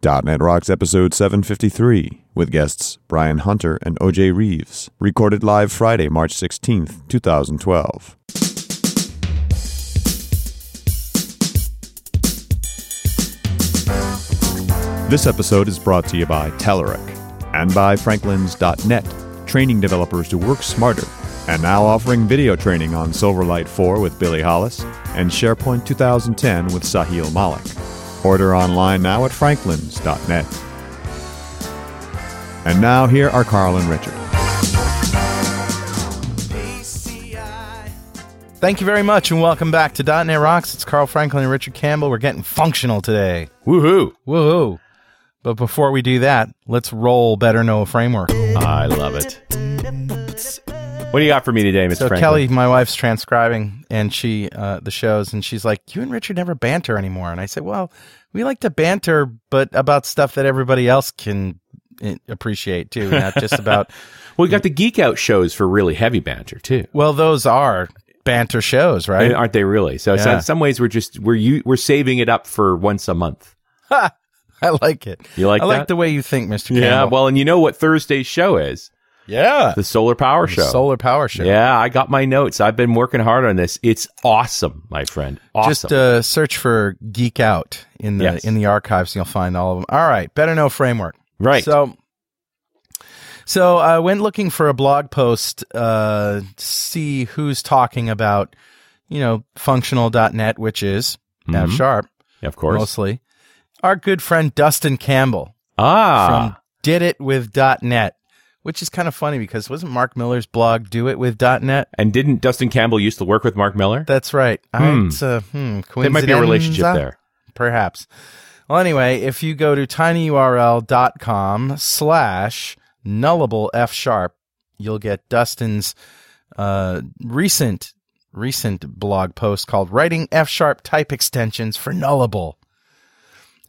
.NET Rocks episode 753 with guests Bryan Hunter and OJ Reeves. Recorded live Friday, March 16th, 2012. This episode is brought to you by Telerik and by Franklins.net, training developers to work smarter, and now offering video training on Silverlight 4 with Billy Hollis and SharePoint 2010 with Sahil Malik. Order online now at franklins.net. And now here are Carl and Richard. Thank you very much, and welcome back to .NET Rocks. It's Carl Franklin and Richard Campbell. We're getting functional today. Woohoo! Woohoo! But before we do that, let's roll Better Know Framework. I love it. What do you got for me today, Mr. So Franklin? Kelly, my wife's transcribing, and she uh, the shows, and she's like, "You and Richard never banter anymore." And I said, "Well, we like to banter, but about stuff that everybody else can eh, appreciate too, not just about." well, we got the Geek Out shows for really heavy banter too. well, those are banter shows, right? Aren't they really? So, so in some ways, we're just we're you we're saving it up for once a month. I like it. You like I like the way you think, Mister. Yeah. Campbell. Well, and you know what Thursday's show is? Yeah, The Solar Power Show. solar power show. Yeah, I got my notes. I've been working hard on this. It's awesome, my friend. Awesome. Just uh, search for "Geek Out" in the Yes. in the archives. And you'll find all of them. All right, better know framework. right. So, so I went looking for a blog post, uh, see who's talking about, you know, functional.net, which is F Mhm. sharp of course. mostly. Our good friend Dustin Campbell ah. from Did It With .net, which is kind of funny because wasn't Mark Miller's blog Do It With .net? and didn't Dustin Campbell used to work with Mark Miller? That's right. Hmm. it's a hmm, there might be a relationship there. Perhaps. Well, anyway, if you go to tinyurl.com slash nullable f sharp, you'll get Dustin's uh, recent recent blog post called "Writing F sharp Type Extensions for Nullable."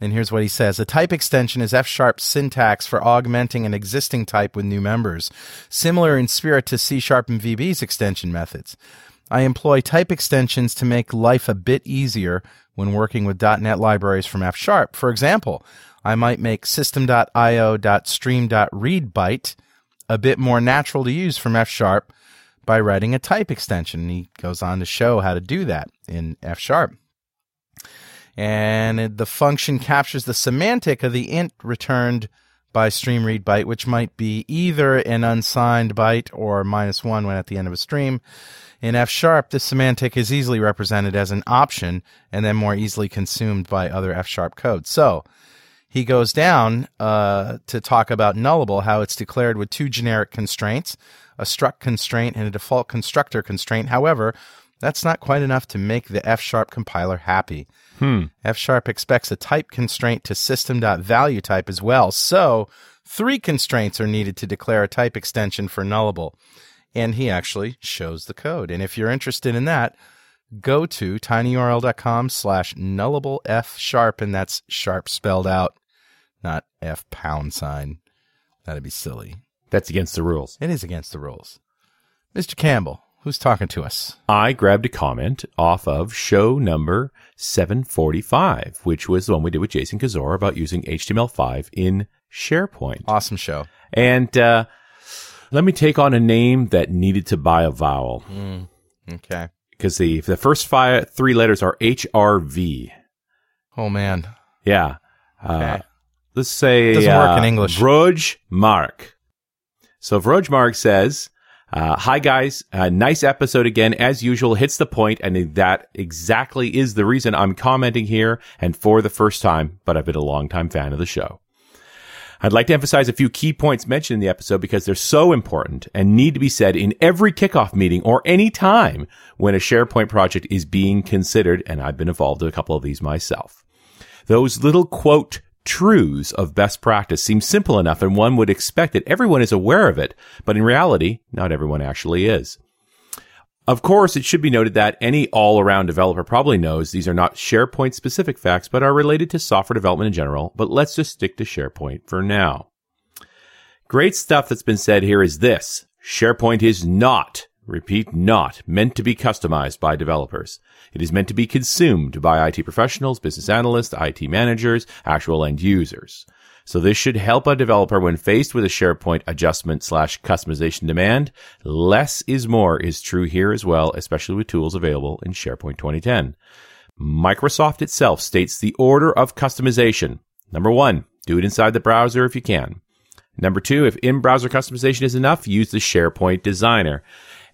And here's what he says: A type extension is F sharp syntax for augmenting an existing type with new members, similar in spirit to C sharp and VB's extension methods. I employ type extensions to make life a bit easier when working with .NET libraries from F Sharp. For example, I might make system.io.stream.readbyte a bit more natural to use from F Sharp by writing a type extension. And he goes on to show how to do that in F Sharp. And it- the function captures the semantic of the int returned by stream read byte, which might be either an unsigned byte or minus one when at the end of a stream. In F sharp, the semantic is easily represented as an option and then more easily consumed by other F sharp code. So he goes down uh, to talk about nullable, how it's declared with two generic constraints, a struct constraint and a default constructor constraint. However, that's not quite enough to make the F sharp compiler happy. Hmm. F sharp expects a type constraint to system.value type as well. So three constraints are needed to declare a type extension for nullable. And he actually shows the code. And if you're interested in that, go to tinyurl.com slash nullable F sharp, and that's sharp spelled out, not F pound sign. That'd be silly. That's against the rules. It is against the rules. Mr. Campbell, who's talking to us? I grabbed a comment off of show number 745, which was the one we did with Jason Kazor about using HTML5 in SharePoint. Awesome show. And uh, let me take on a name that needed to buy a vowel Okay. because the the first five, three letters are HRV. Oh, man. Yeah. Uh, let's say Doesn't work in uh, English. Vroj Mark. So Vroj Mark says, uh, "Hi guys, uh, nice episode again as usual. Hits the point, and that exactly is the reason I'm commenting here and for the first time. But I've been a longtime fan of the show." I'd like to emphasize a few key points mentioned in the episode because they're so important and need to be said in every kickoff meeting or any time when a SharePoint project is being considered. And I've been involved in a couple of these myself. Those little quote truths of best practice seem simple enough and one would expect that everyone is aware of it, but in reality, not everyone actually is. Of course, it should be noted that any all-around developer probably knows these are not SharePoint specific facts, but are related to software development in general, but let's just stick to SharePoint for now. Great stuff that's been said here is this. SharePoint is not repeat, not meant to be customized by developers. It is meant to be consumed by IT professionals, business analysts, IT managers, actual end users. So this should help a developer when faced with a SharePoint adjustment slash customization demand. Less is more is true here as well, especially with tools available in SharePoint 2010. Microsoft itself states the order of customization. Number one, do it inside the browser if you can. Number two, if in-browser customization is enough, use the SharePoint Designer.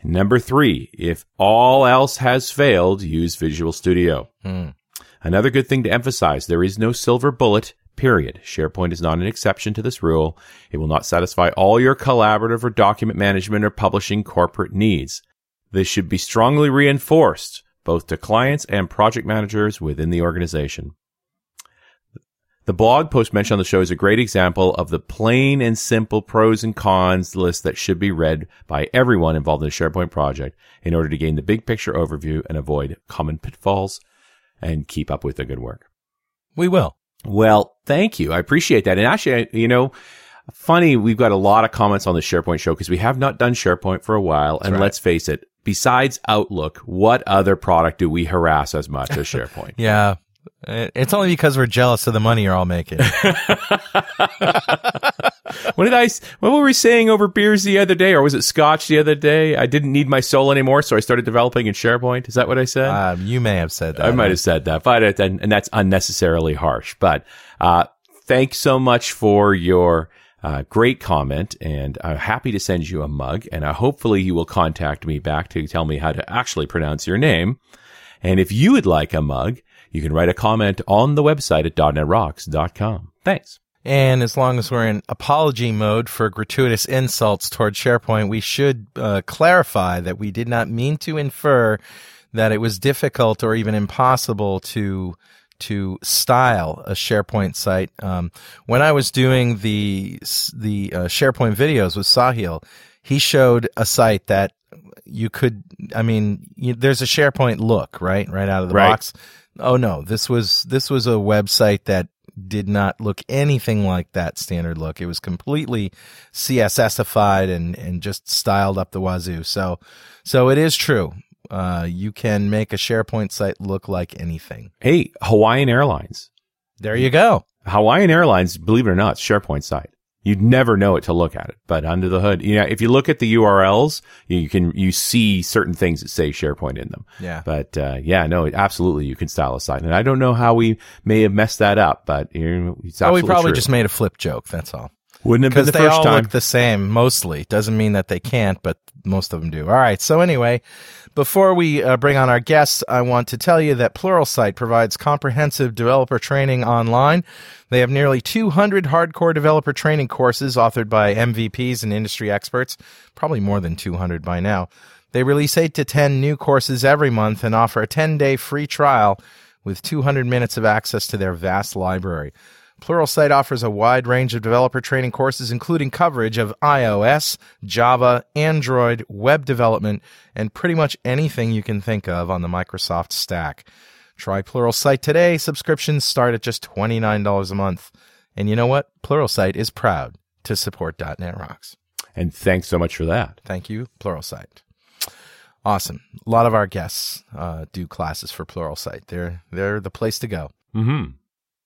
Number three, if all else has failed, use Visual Studio. Hmm. Another good thing to emphasize, there is no silver bullet period. SharePoint is not an exception to this rule. It will not satisfy all your collaborative or document management or publishing corporate needs. This should be strongly reinforced both to clients and project managers within the organization. The blog post mentioned on the show is a great example of the plain and simple pros and cons list that should be read by everyone involved in a SharePoint project in order to gain the big picture overview and avoid common pitfalls and keep up with the good work. We will. Well, thank you. I appreciate that. And actually, you know, funny, we've got a lot of comments on the SharePoint show because we have not done SharePoint for a while. and right. let's face it, besides Outlook, what other product do we harass as much as SharePoint? Yeah. It- It's only because we're jealous of the money you're all making. what did I, what were we saying over beers the other day? Or was it scotch the other day? I didn't need my soul anymore. So I started developing in SharePoint. Is that what I said? um, you may have said that. I might have said that, but it, and, and that's unnecessarily harsh. But uh, thanks so much for your uh, great comment, and I'm happy to send you a mug. And uh, hopefully, you will contact me back to tell me how to actually pronounce your name. And if you would like a mug, you can write a comment on the website at .netrocks.com. Thanks. And as long as we're in apology mode for gratuitous insults toward SharePoint, we should uh, clarify that we did not mean to infer that it was difficult or even impossible to to style a SharePoint site. Um, when I was doing the the uh, SharePoint videos with Sahil, he showed a site that you could. I mean, you, there's a SharePoint look right, right out of the Right. box. Oh no, this was this was a website that did not look anything like that standard look. It was completely CSSified and and just styled up the wazoo. So so it is true. Uh, you can make a SharePoint site look like anything. Hey, Hawaiian Airlines. There you go. Hawaiian Airlines, believe it or not, SharePoint site. You'd never know it to look at it, but under the hood, you know, if you look at the URLs, you can, you see certain things that say SharePoint in them. Yeah. But, uh, yeah, no, absolutely, you can style a site. And I don't know how we may have messed that up, but you know, it's Oh, we probably true. just made a flip joke. That's all. Wouldn't have been Because the they first all time. look the same, mostly. Doesn't mean that they can't, but most of them do. All right. So anyway, before we uh, bring on our guests, I want to tell you that Pluralsight provides comprehensive developer training online. They have nearly 200 hardcore developer training courses authored by MVPs and industry experts, probably more than 200 by now. They release 8 to 10 new courses every month and offer a 10-day free trial with 200 minutes of access to their vast library. Pluralsight offers a wide range of developer training courses, including coverage of iOS, Java, Android, web development, and pretty much anything you can think of on the Microsoft stack. Try Pluralsight today. Subscriptions start at just $29 a month. And you know what? Pluralsight is proud to support .NET Rocks. and thanks so much for that. Thank you, Pluralsight. Awesome. A lot of our guests uh, do classes for Pluralsight. They're they're the place to go. Mm-hmm.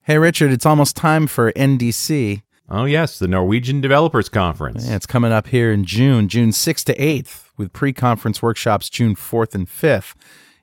Hey, Richard, it's almost time for NDC. Oh, yes, the Norwegian Developers Conference. Yeah, it's coming up here in June, June 6th to 8th, with pre conference workshops June 4th and 5th.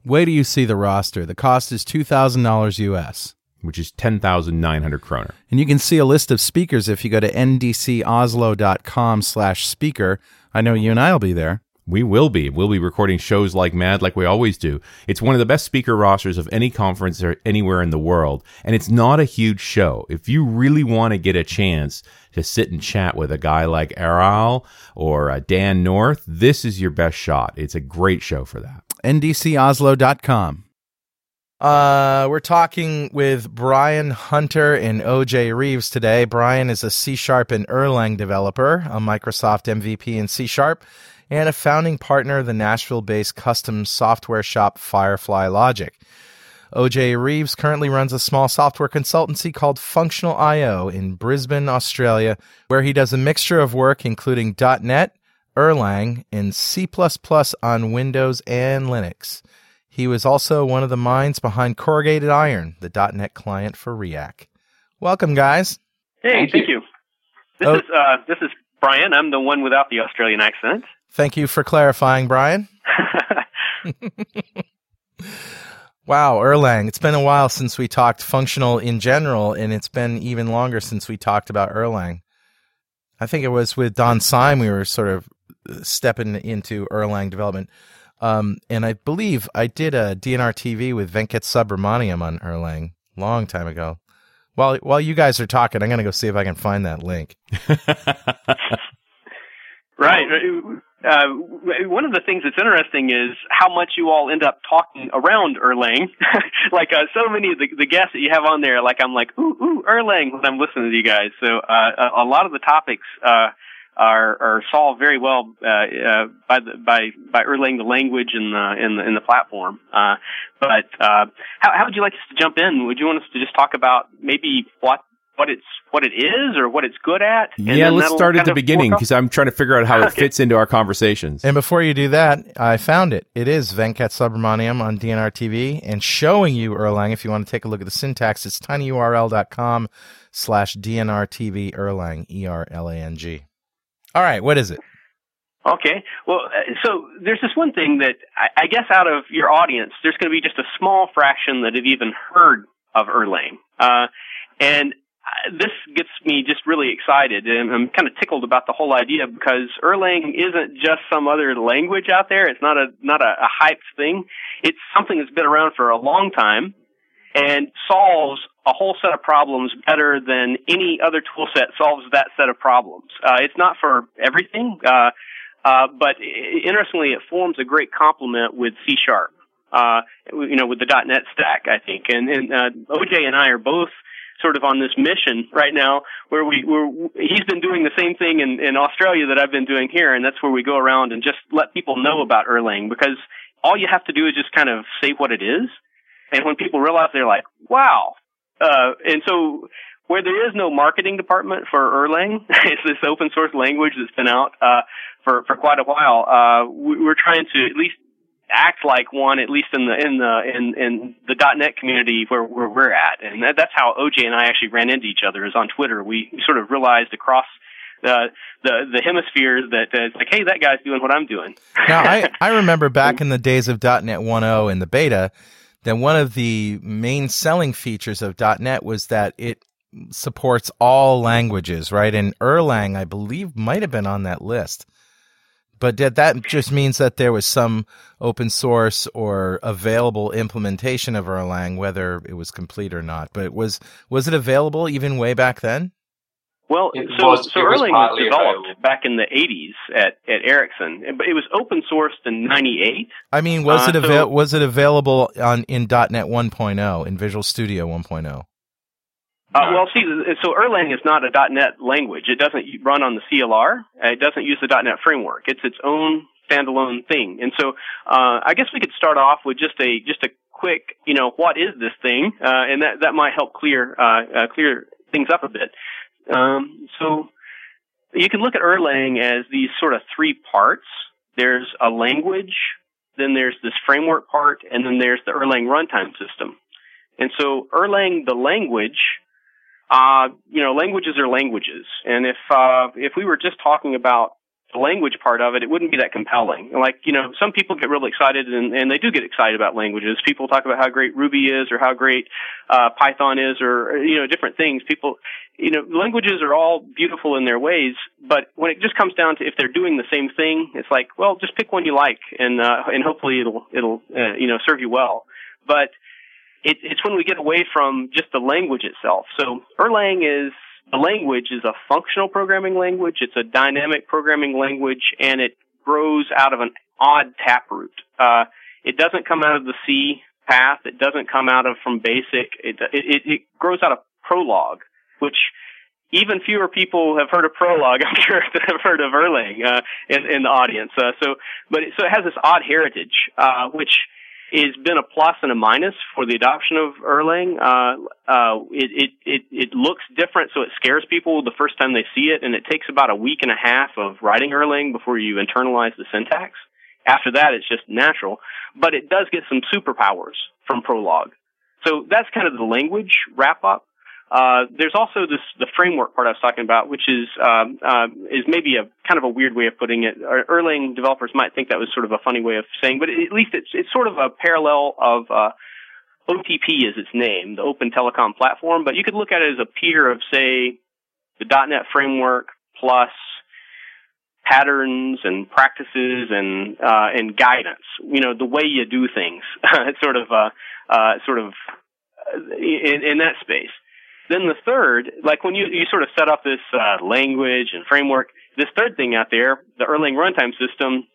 Wait till you see the roster. The cost is $2,000 US. Which is 10,900 kroner. And you can see a list of speakers if you go to ndcoslo.com slash speaker. I know you and I will be there. We will be. We'll be recording shows like mad, like we always do. It's one of the best speaker rosters of any conference or anywhere in the world. And it's not a huge show. If you really want to get a chance to sit and chat with a guy like Aral or uh, Dan North, this is your best shot. It's a great show for that. ndcoslo.com. Uh, we're talking with Bryan Hunter and OJ Reeves today. Brian is a C Sharp and Erlang developer, a Microsoft MVP in C Sharp, and a founding partner of the Nashville based custom software shop Firefly Logic. OJ Reeves currently runs a small software consultancy called Functional IO in Brisbane, Australia, where he does a mixture of work including .NET, Erlang and C++ on Windows and Linux. He was also one of the minds behind Corrugated Iron, the .NET client for Riak. Welcome, guys. Hey, thank, thank you. you. This oh. is uh, this is Bryan. I'm the one without the Australian accent. Thank you for clarifying, Bryan. wow, Erlang. It's been a while since we talked functional in general, and it's been even longer since we talked about Erlang. I think it was with Don Syme we were sort of stepping into Erlang development. Um, and I believe I did a DNR TV with Venkat Subramaniam on Erlang long time ago. While while you guys are talking, I'm gonna go see if I can find that link. right. Uh, one of the things that's interesting is how much you all end up talking around Erlang. like uh, so many of the, the guests that you have on there, like I'm like, ooh, ooh, Erlang when I'm listening to you guys. So uh, a, a lot of the topics uh, are are solved very well uh, uh, by the, by by Erlang the language and the the the platform. But how how would you like us to jump in? Would you want us to just talk about maybe what what it's what it is or what it's good at? yeah, let's start at the beginning because I'm trying to figure out how it fits into our conversations. And before you do that, I found it. It is Venkat Subramaniam on DNR TV and showing you Erlang. If you want to take a look at the syntax, it's tinyurl.com slash DNR TV Erlang, E R L A N G. All right, what is it? Okay. Well, uh, so there's this one thing that I, I guess out of your audience, there's going to be just a small fraction that have even heard of Erlang. Uh, and this gets me just really excited and I'm kind of tickled about the whole idea because Erlang isn't just some other language out there. It's not a, not a, a hyped thing. It's something that's been around for a long time and solves a whole set of problems better than any other tool set solves that set of problems. Uh, it's not for everything, uh, uh, but interestingly, it forms a great complement with C Sharp. Uh, you know, with the .NET stack, I think, and, and uh, OJ and I are both sort of on this mission right now where we where he's been doing the same thing in, in Australia that I've been doing here, and that's where we go around and just let people know about Erlang because all you have to do is just kind of say what it is. And when people realize they're like, wow, uh, and so where there is no marketing department for Erlang, it's this open source language that's been out uh, for for quite a while. Uh, we, we're trying to at least act like one, at least in the in the in in the .NET community where where we're at, and that, that's how OJ and I actually ran into each other is on Twitter. We, sort of realized across the the the hemispheres that uh, it's like, hey, that guy's doing what I'm doing. now, I I remember back in the days of .NET 1.0 in the beta then one of the main selling features of .NET was that it supports all languages, right? And Erlang, I believe, might have been on that list. But that, that just means that there was some open source or available implementation of Erlang, whether it was complete or not. But was was it available even way back then? Well, it so was, so Erlang was, was developed available. back in the 80s at at Ericsson, but it was open sourced in '98. I mean, was uh, it ava- so, was it available on in .NET 1.0 in Visual Studio 1.0? Uh, well, see, so Erlang is not a .NET language. It doesn't run on the CLR. It doesn't use the .NET framework. It's its own standalone thing. And so, uh, I guess we could start off with just a just a quick, you know, what is this thing? Uh, and that that might help clear uh, uh, clear things up a bit. Um, so you can look at Erlang as these sort of three parts. There's a language, then there's this framework part, and then there's the Erlang runtime system. And so Erlang, the language, uh, you know, languages are languages. And if, uh, if we were just talking about the language part of it, it wouldn't be that compelling. Like, you know, some people get really excited and, and they do get excited about languages. People talk about how great Ruby is or how great, uh, Python is or, you know, different things. People, you know, languages are all beautiful in their ways, but when it just comes down to if they're doing the same thing, it's like, well, just pick one you like and, uh, and hopefully it'll, it'll, uh, you know, serve you well. But, it, it's when we get away from just the language itself. So Erlang is a language is a functional programming language. It's a dynamic programming language, and it grows out of an odd taproot. Uh, it doesn't come out of the C path. It doesn't come out of from basic. It, it, it grows out of Prolog, which even fewer people have heard of Prolog, I'm sure, that have heard of Erlang uh, in, in the audience. Uh, so, but it, so it has this odd heritage, uh, which has been a plus and a minus for the adoption of Erlang. Uh, uh, it, it, it, it looks different, so it scares people the first time they see it, and it takes about a week and a half of writing Erlang before you internalize the syntax. After that, it's just natural, but it does get some superpowers from Prolog. So that's kind of the language wrap up. Uh, there's also this the framework part I was talking about, which is um, uh, is maybe a kind of a weird way of putting it. Erlang developers might think that was sort of a funny way of saying, but at least it's it's sort of a parallel of uh, OTP is its name, the Open Telecom Platform. But you could look at it as a peer of say the .NET framework plus patterns and practices and uh, and guidance. You know the way you do things. it's sort of uh, uh, sort of uh, in, in that space. Then the third, like when you, you sort of set up this uh, language and framework, this third thing out there, the Erlang runtime system,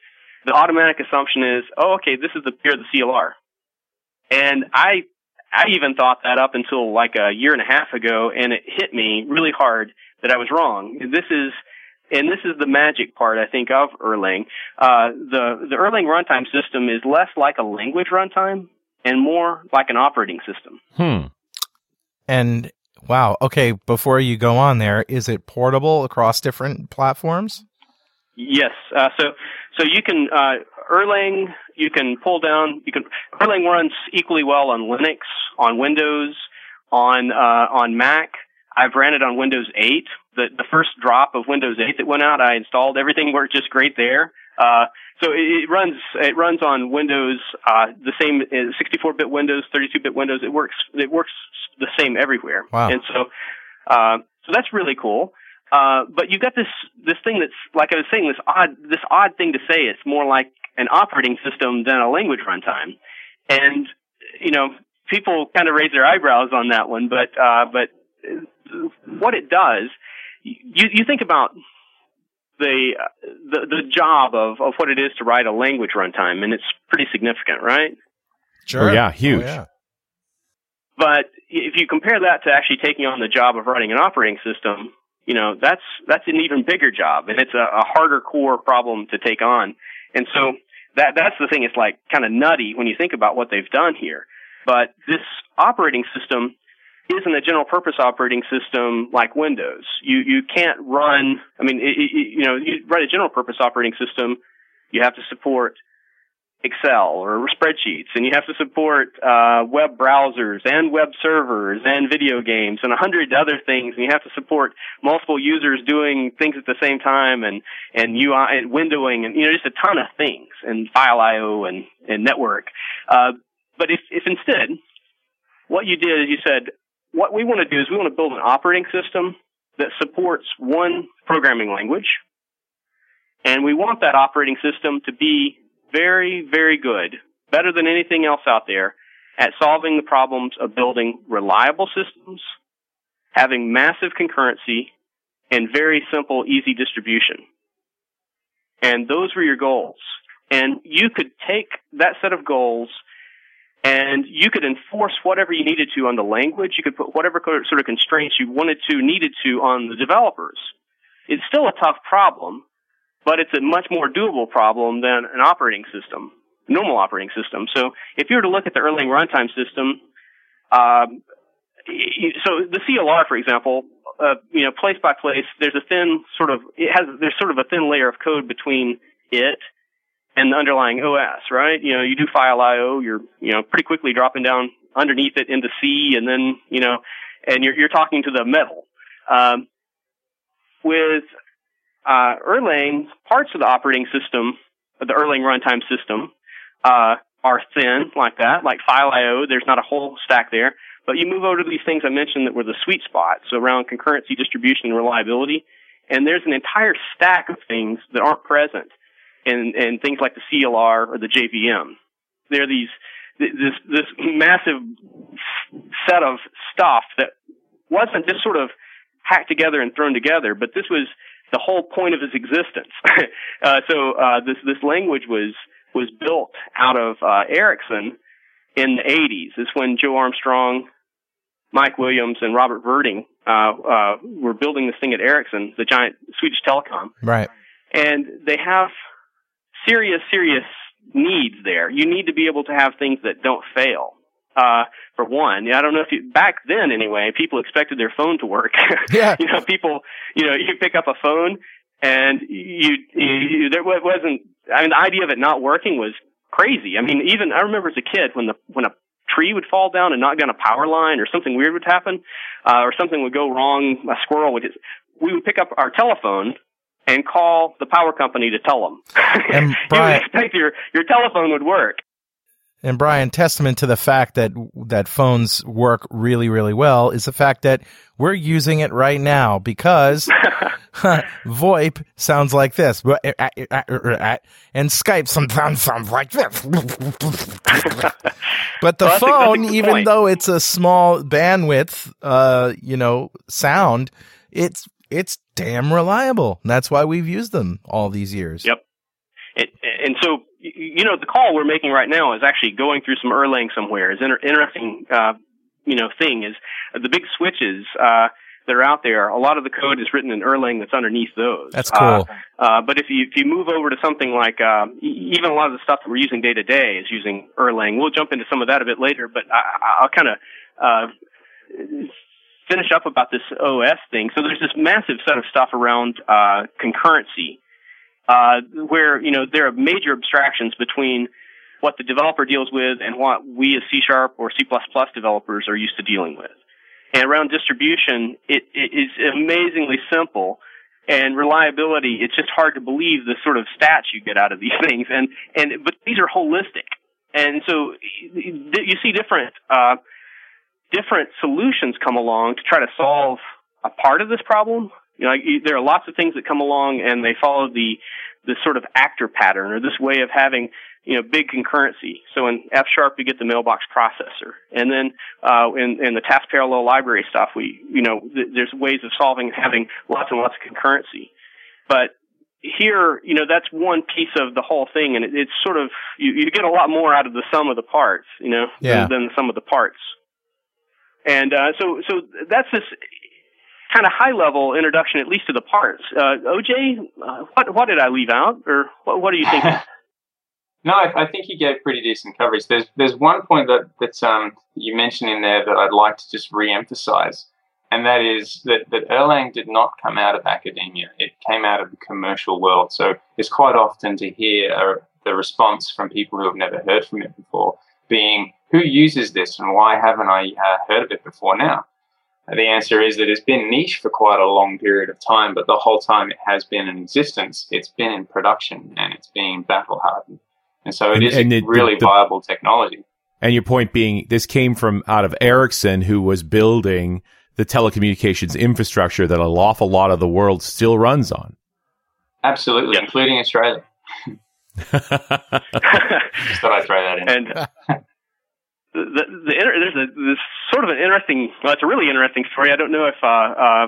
the automatic assumption is, oh, okay, this is the peer of the CLR. And I, I even thought that up until like a year and a half ago, and it hit me really hard that I was wrong. This is, and this is the magic part, I think, of Erlang. Uh, the, the Erlang runtime system is less like a language runtime and more like an operating system. Hmm. And Wow. Okay. Before you go on there, is it portable across different platforms? Yes. Uh, so, so you can uh, Erlang. You can pull down. You can Erlang runs equally well on Linux, on Windows, on uh, on Mac. I've ran it on Windows 8. The the first drop of Windows 8 that went out, I installed. Everything worked just great there. Uh, so it, it, runs it runs on Windows uh, the same 64-bit uh, Windows, 32-bit Windows. It works it works the same everywhere. Wow. And so uh, so that's really cool. Uh, but you've got this this thing that's like I was saying this odd this odd thing to say. It's more like an operating system than a language runtime, and you know people kind of raise their eyebrows on that one. But uh, but what it does, you you think about the the the job of of what it is to write a language runtime, and it's pretty significant, right? Sure. Oh, yeah, oh, huge. Oh, yeah. But if you compare that to actually taking on the job of writing an operating system, you know that's that's an even bigger job, and it's a, a harder core problem to take on. And so that that's the thing. It's like kind of nutty when you think about what they've done here. But this operating system isn't a general purpose operating system like Windows. You you can't run. I mean, it, it, you know, you write a general purpose operating system. You have to support Excel or spreadsheets, and you have to support uh, web browsers and web servers and video games and a hundred other things. And you have to support multiple users doing things at the same time, and and UI and windowing, and you know, just a ton of things, and file I/O and and network. Uh, but if if instead what you did is you said, what we want to do is we want to build an operating system that supports one programming language. And we want that operating system to be very, very good, better than anything else out there at solving the problems of building reliable systems, having massive concurrency, and very simple, easy distribution. And those were your goals. And you could take that set of goals and you could enforce whatever you needed to on the language. You could put whatever sort of constraints you wanted to, needed to on the developers. It's still a tough problem, but it's a much more doable problem than an operating system, normal operating system. So if you were to look at the Erlang runtime system, um, so the CLR, for example, uh, you know, place by place, there's a thin sort of, it has, there's sort of a thin layer of code between it and the underlying OS, right? You know, you do file IO, you're, you know, pretty quickly dropping down underneath it into C and then, you know, and you're, you're talking to the metal. Um, with, uh, Erlang, parts of the operating system, the Erlang runtime system, uh, are thin like that, like file IO. There's not a whole stack there. But you move over to these things I mentioned that were the sweet spots so around concurrency, distribution, and reliability. And there's an entire stack of things that aren't present and, and things like the CLR or the JVM. They're these, this, this massive set of stuff that wasn't just sort of hacked together and thrown together, but this was the whole point of its existence. uh, so, uh, this, this language was, was built out of, uh, Ericsson in the 80s. It's when Joe Armstrong, Mike Williams, and Robert Virding, uh, uh, were building this thing at Ericsson, the giant Swedish telecom. Right. And they have serious, serious needs there. You need to be able to have things that don't fail. Uh, for one, I don't know if you, back then anyway, people expected their phone to work. Yeah. you know, people, you know, you pick up a phone and you, you, you, there wasn't, I mean, the idea of it not working was crazy. I mean, even, I remember as a kid when the, when a tree would fall down and knock down a power line or something weird would happen, uh, or something would go wrong, a squirrel would, just, we would pick up our telephone and call the power company to tell them. And you Bryan- would expect your, your telephone would work. And Bryan, testament to the fact that that phones work really, really well is the fact that we're using it right now because VoIP sounds like this, eh, eh, eh, and Skype sometimes sounds like this. but the Well, that's a- that's a phone, even point. though it's a small bandwidth, uh, you know, sound, it's it's damn reliable. And that's why we've used them all these years. Yep. It, and so, you know, the call we're making right now is actually going through some Erlang somewhere. Is inter- interesting, uh, you know, thing is the big switches uh, that are out there. A lot of the code is written in Erlang that's underneath those. That's Uh, cool. uh, but if you if you move over to something like uh, e- even a lot of the stuff that we're using day to day is using Erlang. We'll jump into some of that a bit later, but I, I'll kind of uh, finish up about this OS thing. So there's this massive set of stuff around uh, concurrency, uh, where you know there are major abstractions between what the developer deals with and what we as C Sharp or C++ developers are used to dealing with. And around distribution, it, it is amazingly simple. And reliability, it's just hard to believe the sort of stats you get out of these things. And, and, but these are holistic. And so you see different, uh, different solutions come along to try to solve a part of this problem. You know, there are lots of things that come along and they follow the, the sort of actor pattern or this way of having, you know, big concurrency. So in F sharp, you get the mailbox processor. And then, uh, in, in the task parallel library stuff, we, you know, th- there's ways of solving having lots and lots of concurrency. But here, you know, that's one piece of the whole thing, and it, it's sort of you, you get a lot more out of the sum of the parts, you know, Yeah. than, than the sum of the parts. And uh, so, so that's this kind of high level introduction, at least to the parts. Uh, OJ, uh, what what did I leave out, or what, what are you thinking? No, I, I think you gave pretty decent coverage. There's there's one point that that um, you mentioned in there that I'd like to just re-emphasize, and that is that that Erlang did not come out of academia. It came out of the commercial world. So it's quite often to hear uh, the response from people who have never heard from it before, being, "Who uses this, and why haven't I uh, heard of it before now?" And the answer is that it's been niche for quite a long period of time, but the whole time it has been in existence, it's been in production and it's being battle hardened. And so it And- is and a the- really the- viable technology. And your point being, this came from out of Ericsson, who was building the telecommunications infrastructure that an awful lot of the world still runs on. Absolutely, Yes. including Australia. Just thought I'd throw that in. and the, the, the there's a sort of an interesting. Well, it's a really interesting story. I don't know if uh, uh,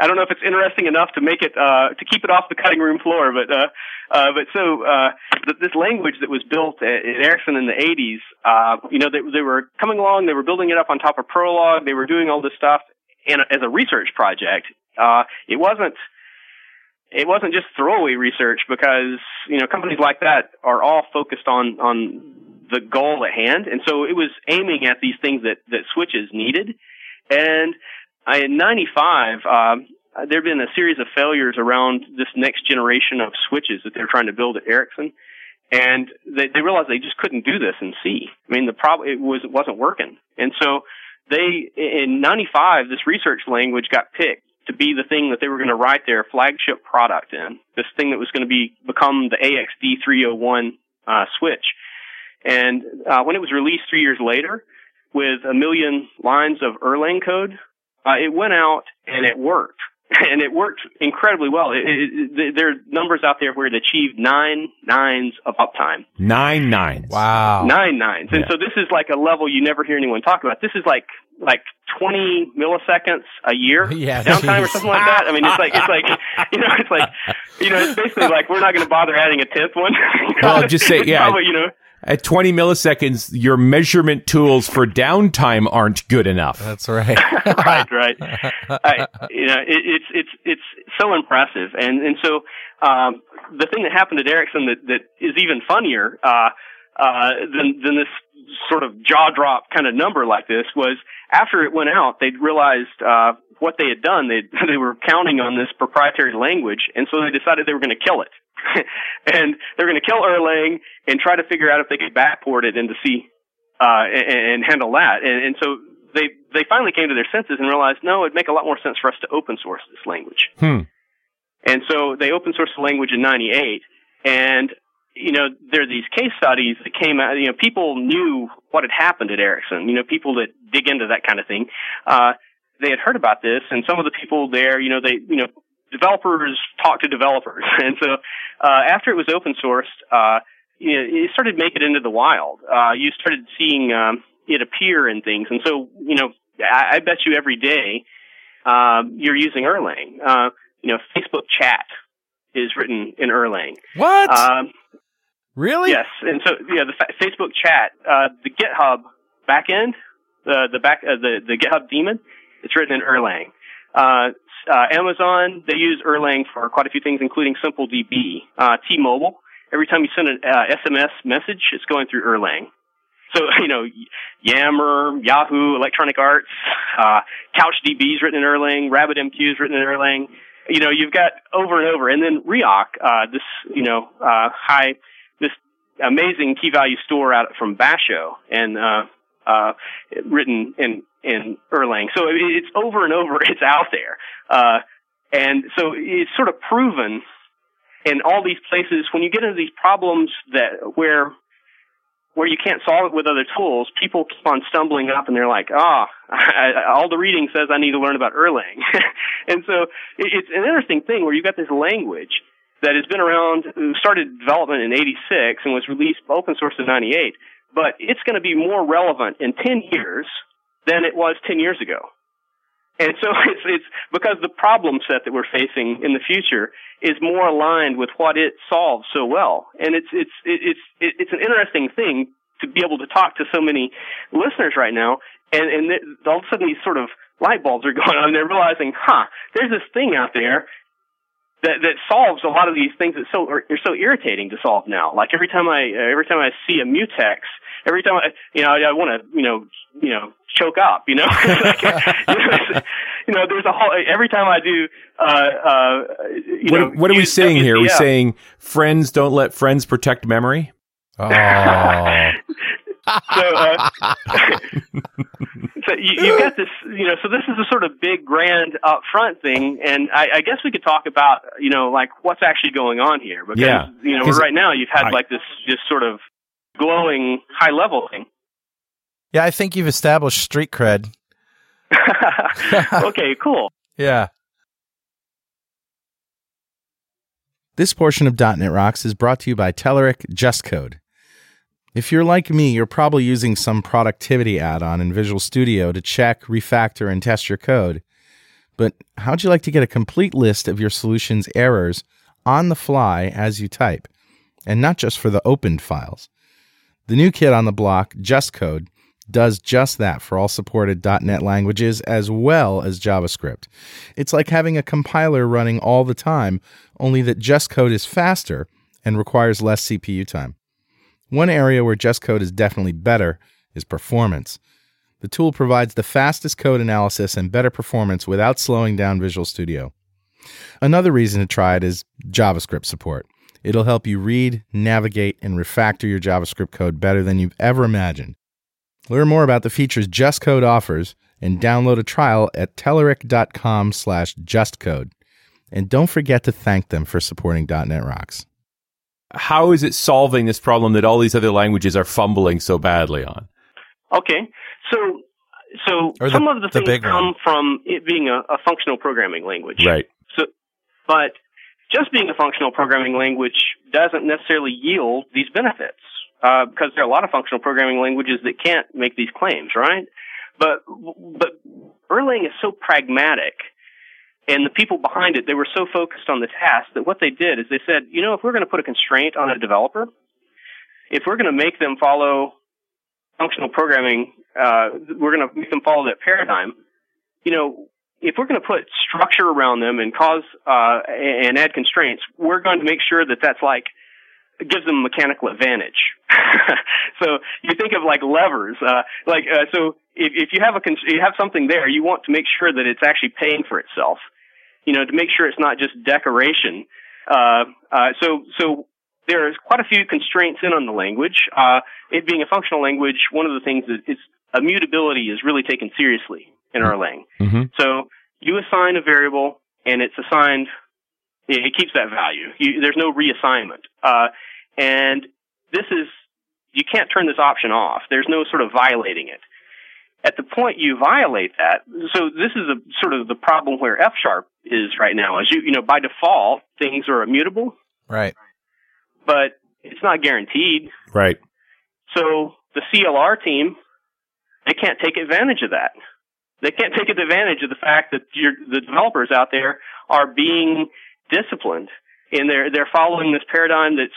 I don't know if it's interesting enough to make it uh, to keep it off the cutting room floor, but uh, uh, but so uh, th- this language that was built at, at Ericsson in the 80s, uh, you know, they, they were coming along, they were building it up on top of Prolog, they were doing all this stuff, and as a research project, uh, it wasn't it wasn't just throwaway research because you know companies like that are all focused on on the goal at hand, and so it was aiming at these things that that switches needed. And I, in '95, um, there had been a series of failures around this next generation of switches that they're trying to build at Ericsson, and they, they realized they just couldn't do this in C. I mean, the problem it was it wasn't working, and so they in '95 this research language got picked to be the thing that they were going to write their flagship product in. This thing that was going to be become the AXD 301 uh, switch. And uh, when it was released three years later, with a million lines of Erlang code, uh, it went out and it worked. And it worked incredibly well. It, it, it, there are numbers out there where it achieved nine nines of uptime. Nine nines. Wow. Nine nines. And Yeah. so this is like a level you never hear anyone talk about. This is like like 20 milliseconds a year Yeah, downtime or something like that. I mean, it's like it's like you know, it's like you know, it's basically like we're not going to bother adding a tenth one. Well, just say- yeah. Probably, you know, at 20 milliseconds, your measurement tools for downtime aren't good enough. That's right. right, right. I, you know, it, it's it's it's so impressive, and and so um, the thing that happened at Ericsson that that is even funnier uh, uh, than than this sort of jaw drop kind of number like this was after it went out, they realized uh, what they had done. They they were counting on this proprietary language, and so they decided they were going to kill it. and they're going to kill Erlang and try to figure out if they could backport it into C uh, and, and handle that. And, and so they they finally came to their senses and realized, no, it'd make a lot more sense for us to open source this language. Hmm. And so they open sourced the language in '98, and you know there are these case studies that came out. You know, people knew what had happened at Ericsson. You know, people that dig into that kind of thing. Uh, they had heard about this, and some of the people there, you know, they, you know, developers talk to developers, and so uh, after it was open sourced, uh, you know, it started making it into the wild. Uh, you started seeing um, it appear in things, and so you know, I, I bet you every day um, you're using Erlang. Uh, you know, Facebook chat is written in Erlang. What? Um, really? Yes, and so yeah, the fa- Facebook chat, uh, the GitHub backend, the the back uh, the the GitHub daemon, it's written in Erlang. Uh, uh, Amazon, they use Erlang for quite a few things, including SimpleDB. Uh, T-Mobile, every time you send an uh, SMS message, it's going through Erlang. So, you know, Yammer, Yahoo, Electronic Arts, uh, CouchDB is written in Erlang, RabbitMQ is written in Erlang. You know, you've got over and over. And then uh, this, you know, uh, high, amazing key value store out from Basho and, uh, uh, written in in Erlang. So it's over and over. It's out there, uh, and so it's sort of proven in all these places when you get into these problems that where where you can't solve it with other tools, people keep on stumbling up and they're like, ah, oh, all the reading says I need to learn about Erlang. and so it's an interesting thing where you've got this language that has been around, started development in 86 and was released open source in 98 but it's going to be more relevant in 10 years than it was 10 years ago. And so it's, it's because the problem set that we're facing in the future is more aligned with what it solves so well. And it's, it's, it's, it's an interesting thing to be able to talk to so many listeners right now. And, and all of a sudden these sort of light bulbs are going on and they're realizing, huh, there's this thing out there that that solves a lot of these things that so are, are so irritating to solve now. Like every time I every time I see a mutex, every time I you know I, I want to you know you know choke up. You know, like, you, know you know there's a whole every time I do. Uh, uh, you what, know, what are we saying here? Are we saying friends don't let friends protect memory? Oh. So, uh, so you, have got this, you know, so this is a sort of big, grand, upfront thing, and I, I, guess we could talk about, you know, like what's actually going on here, because yeah, you know, right now you've had I, like this, just sort of glowing, high level thing. Yeah, I think you've established street cred. okay, cool. Yeah. This portion of .NET Rocks is brought to you by Telerik JustCode. If you're like me, you're probably using some productivity add on in Visual Studio to check, refactor, and test your code. But how'd you like to get a complete list of your solution's errors on the fly as you type, and not just for the opened files? The new kit on the block, JustCode, does just that for all supported .NET languages as well as JavaScript. It's like having a compiler running all the time, only that JustCode is faster and requires less CPU time. One area where JustCode is definitely better is performance. The tool provides the fastest code analysis and better performance without slowing down Visual Studio. Another reason to try it is JavaScript support. It'll help you read, navigate, and refactor your JavaScript code better than you've ever imagined. Learn more about the features JustCode offers and download a trial at telerik.com slash justcode. And don't forget to thank them for supporting .NET Rocks how is it solving this problem that all these other languages are fumbling so badly on? Okay, so so the, some of the, the things come one. from it being a, a, functional programming language, right? So, but just being a functional programming language doesn't necessarily yield these benefits uh, because there are a lot of functional programming languages that can't make these claims, right? But but Erlang is so pragmatic and the people behind it, they were so focused on the task that what they did is they said, you know, if we're going to put a constraint on a developer, if we're going to make them follow functional programming, uh, we're going to make them follow that paradigm. You know, if we're going to put structure around them and cause uh, and add constraints, we're going to make sure that that's like gives them mechanical advantage. so you think of like levers, uh, like uh, so if, if you have a you have something there, you want to make sure that it's actually paying for itself. You know, to make sure it's not just decoration. Uh, uh, so so there's quite a few constraints in on the language. Uh, it being a functional language, one of the things that is immutability is really taken seriously in Erlang. Mm-hmm. So you assign a variable and it's assigned, it keeps that value. You, there's no reassignment. Uh, and this is, you can't turn this option off. There's no sort of violating it. At the point you violate that, so this is a sort of the problem where F sharp is right now. As you, you know, by default, things are immutable. Right but it's not guaranteed. Right. So the CLR team, they can't take advantage of that. They can't take advantage of the fact that the developers out there are being disciplined and they're they're following this paradigm that's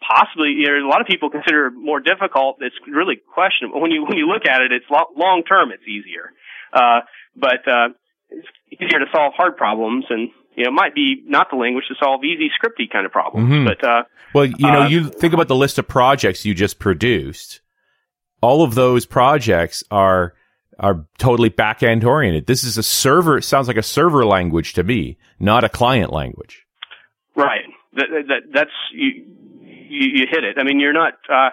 possibly you know a lot of people consider more difficult. It's really questionable when you when you look at it. It's long term. It's easier, uh, but uh, it's easier to solve hard problems and you know, it might be not the language to solve easy scripty kind of problems. Mm-hmm. But uh, well, you know, uh, you think about the list of projects you just produced. All of those projects are are totally back end oriented. This is a server. Sounds like a server language to me, not a client language. Right. That, that that's you, you, you hit it. I mean, you're not. Uh,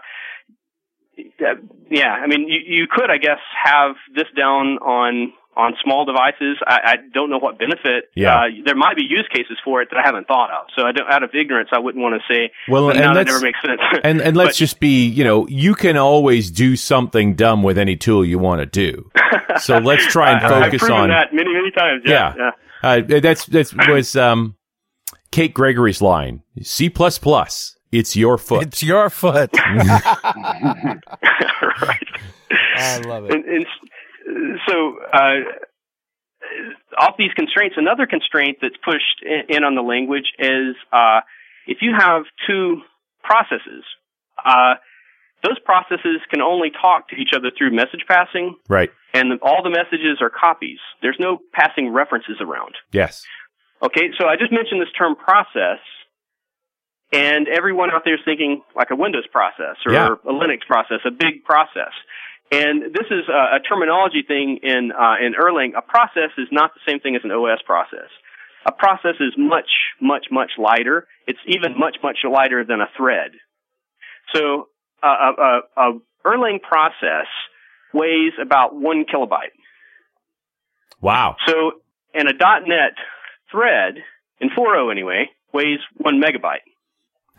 yeah, I mean, you, you could, I guess, have this down on on small devices. I, I don't know what benefit. Yeah. Uh, there might be use cases for it that I haven't thought of. So I don't, out of ignorance, I wouldn't want to say. Well, and that never makes sense. and and let's but, just be, you know, you can always do something dumb with any tool you want to do. So let's try and focus I've on that many many times. Yeah. Yeah. yeah. Uh, that's that's was um, Kate Gregory's line. C plus plus. It's your foot. It's your foot. right. I love it. And, and so uh, off these constraints, another constraint that's pushed in, on the language is uh, if you have two processes, uh, those processes can only talk to each other through message passing. Right. And all the messages are copies. There's no passing references around. Yes. Okay, so I just mentioned this term process, and everyone out there is thinking like a Windows process or yeah. a Linux process, a big process. And this is a, a terminology thing in uh, in Erlang. A process is not the same thing as an OS process. A process is much, much, much lighter. It's even much, much lighter than a thread. So uh, a, a, a Erlang process weighs about one kilobyte. Wow. So and a .NET thread in 4.0 anyway weighs one megabyte.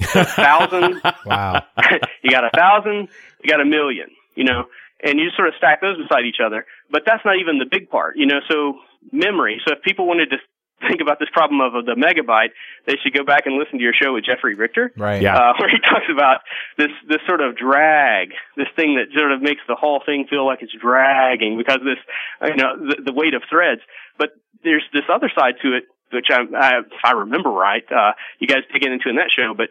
So a thousand. wow. you got a thousand. You got a million. You know, and you sort of stack those beside each other. But that's not even the big part, you know. So memory. So if people wanted to think about this problem of, of the megabyte, they should go back and listen to your show with Jeffrey Richter, right? Yeah, uh, where he talks about this this sort of drag, this thing that sort of makes the whole thing feel like it's dragging because of this, you know, the, the weight of threads. But there's this other side to it, which I, I if I remember right, uh, you guys dig into in that show, but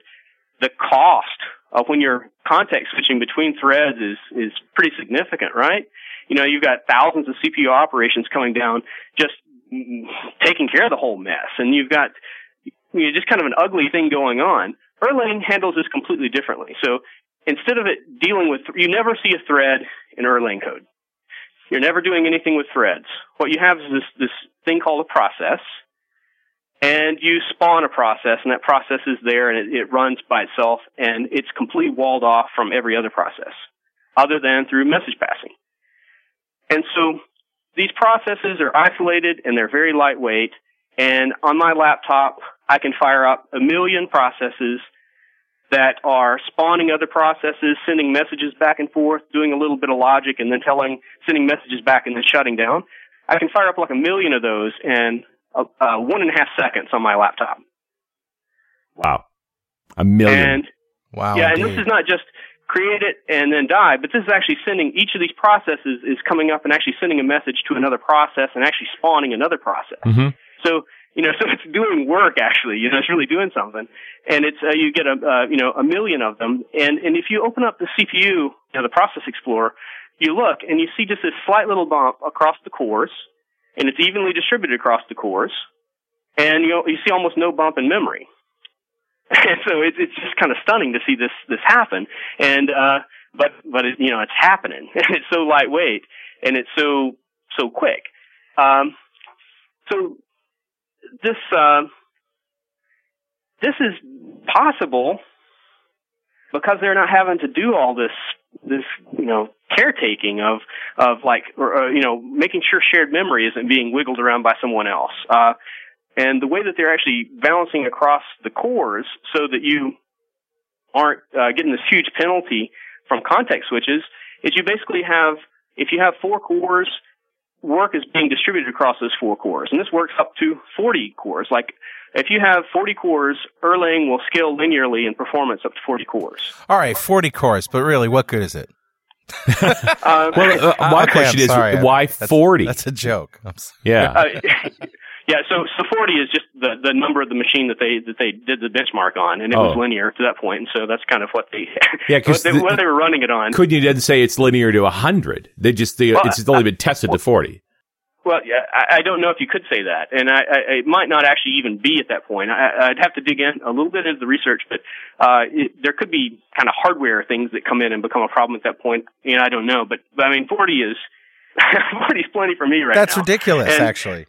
the cost uh, when you're context switching between threads is is pretty significant, right? You know, you've got thousands of CPU operations coming down, just taking care of the whole mess, and you've got you know, just kind of an ugly thing going on. Erlang handles this completely differently. So instead of it dealing with, you never see a thread in Erlang code. You're never doing anything with threads. What you have is this, this thing called a process, and you spawn a process and that process is there and it, it, runs by itself and it's completely walled off from every other process other than through message passing. And so these processes are isolated and they're very lightweight and on my laptop I can fire up a million processes that are spawning other processes, sending messages back and forth, doing a little bit of logic and then telling, sending messages back and then shutting down. I can fire up like a million of those and uh, one and a half seconds on my laptop. Wow. A million. And, wow. Yeah, indeed. and this is not just create it and then die, but this is actually sending each of these processes is coming up and actually sending a message to another process and actually spawning another process. Mm-hmm. So, you know, so it's doing work actually. You know, it's really doing something. And it's uh, you get a uh, you know a million of them. And and if you open up the CPU, you know, the Process Explorer, you look and you see just this slight little bump across the cores, and it's evenly distributed across the cores, and you know, you see almost no bump in memory. And so it's it's just kind of stunning to see this this happen. And uh, but but it, you know it's happening. it's so lightweight and it's so so quick. Um, so this uh, this is possible because they're not having to do all this this you know caretaking of of like or, uh, you know making sure shared memory isn't being wiggled around by someone else. Uh, and the way that they're actually balancing across the cores so that you aren't uh, getting this huge penalty from context switches is you basically have if you have four cores work is being distributed across those four cores and this works up to 40 cores like if you have 40 cores erlang will scale linearly in performance up to 40 cores all right 40 cores but really what good is it uh, well, uh, my okay, question is why that's, 40? That's a joke. Yeah. Uh, yeah, so so 40 is just the the number of the machine that they that they did the benchmark on, and it oh. was linear to that point, and so that's kind of what they yeah what, they, the, what they were running it on. Couldn't you then say it's linear to 100? They just the, well, it's only been tested well, to 40. Well, yeah, I, I don't know if you could say that, and I, I, it might not actually even be at that point. I, I'd have to dig in a little bit into the research, but uh, it, there could be kind of hardware things that come in and become a problem at that point. You know, I don't know, but, but I mean, 40 is 40 is plenty for me right That's now. That's ridiculous, and, actually.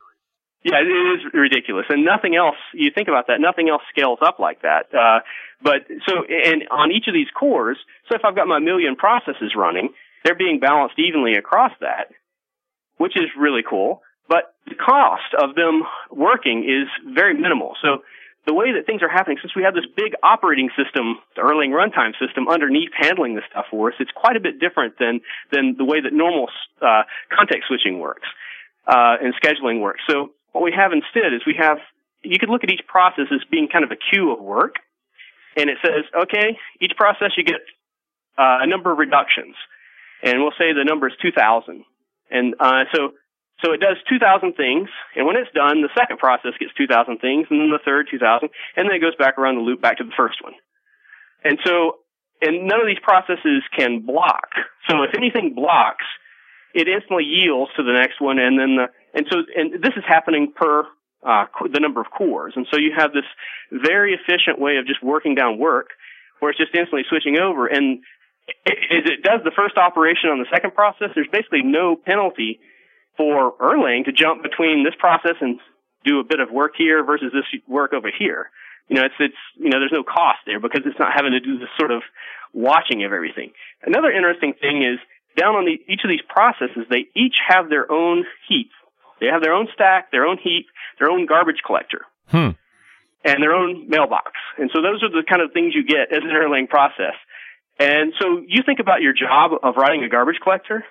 Yeah, it is ridiculous, and nothing else. You think about that, nothing else scales up like that. Uh, but so, and on each of these cores, so if I've got my million processes running, they're being balanced evenly across that, which is really cool. But the cost of them working is very minimal. So the way that things are happening, since we have this big operating system, the Erlang runtime system underneath handling this stuff for us, it's quite a bit different than than the way that normal uh, context switching works uh, and scheduling works. So what we have instead is we have, you could look at each process as being kind of a queue of work. And it says, okay, each process you get uh, a number of reductions. And we'll say the number is 2,000. And uh, so, so it does 2,000 things. And when it's done, the second process gets 2,000 things, and then the third 2,000, and then it goes back around the loop back to the first one. And so, and none of these processes can block. So if anything blocks, it instantly yields to the next one, and then the and so and this is happening per uh, the number of cores, and so you have this very efficient way of just working down work, where it's just instantly switching over. And as it does the first operation on the second process, there's basically no penalty for Erlang to jump between this process and do a bit of work here versus this work over here. You know, it's it's you know, there's no cost there because it's not having to do this sort of watching of everything. Another interesting thing is down on the, each of these processes, they each have their own heap. They have their own stack, their own heap, their own garbage collector, hmm. and their own mailbox. And so those are the kind of things you get as an Erlang process. And so you think about your job of writing a garbage collector.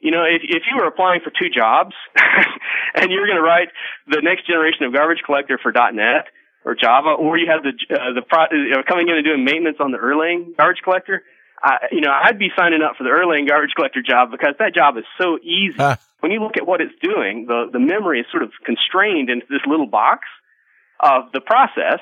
You know, if, if you were applying for two jobs and you're going to write the next generation of garbage collector for .NET or Java, or you have the uh, the pro, know, coming in and doing maintenance on the Erlang garbage collector, I, you know, I'd be signing up for the Erlang garbage collector job because that job is so easy. Huh. When you look at what it's doing, the, the memory is sort of constrained into this little box of the process.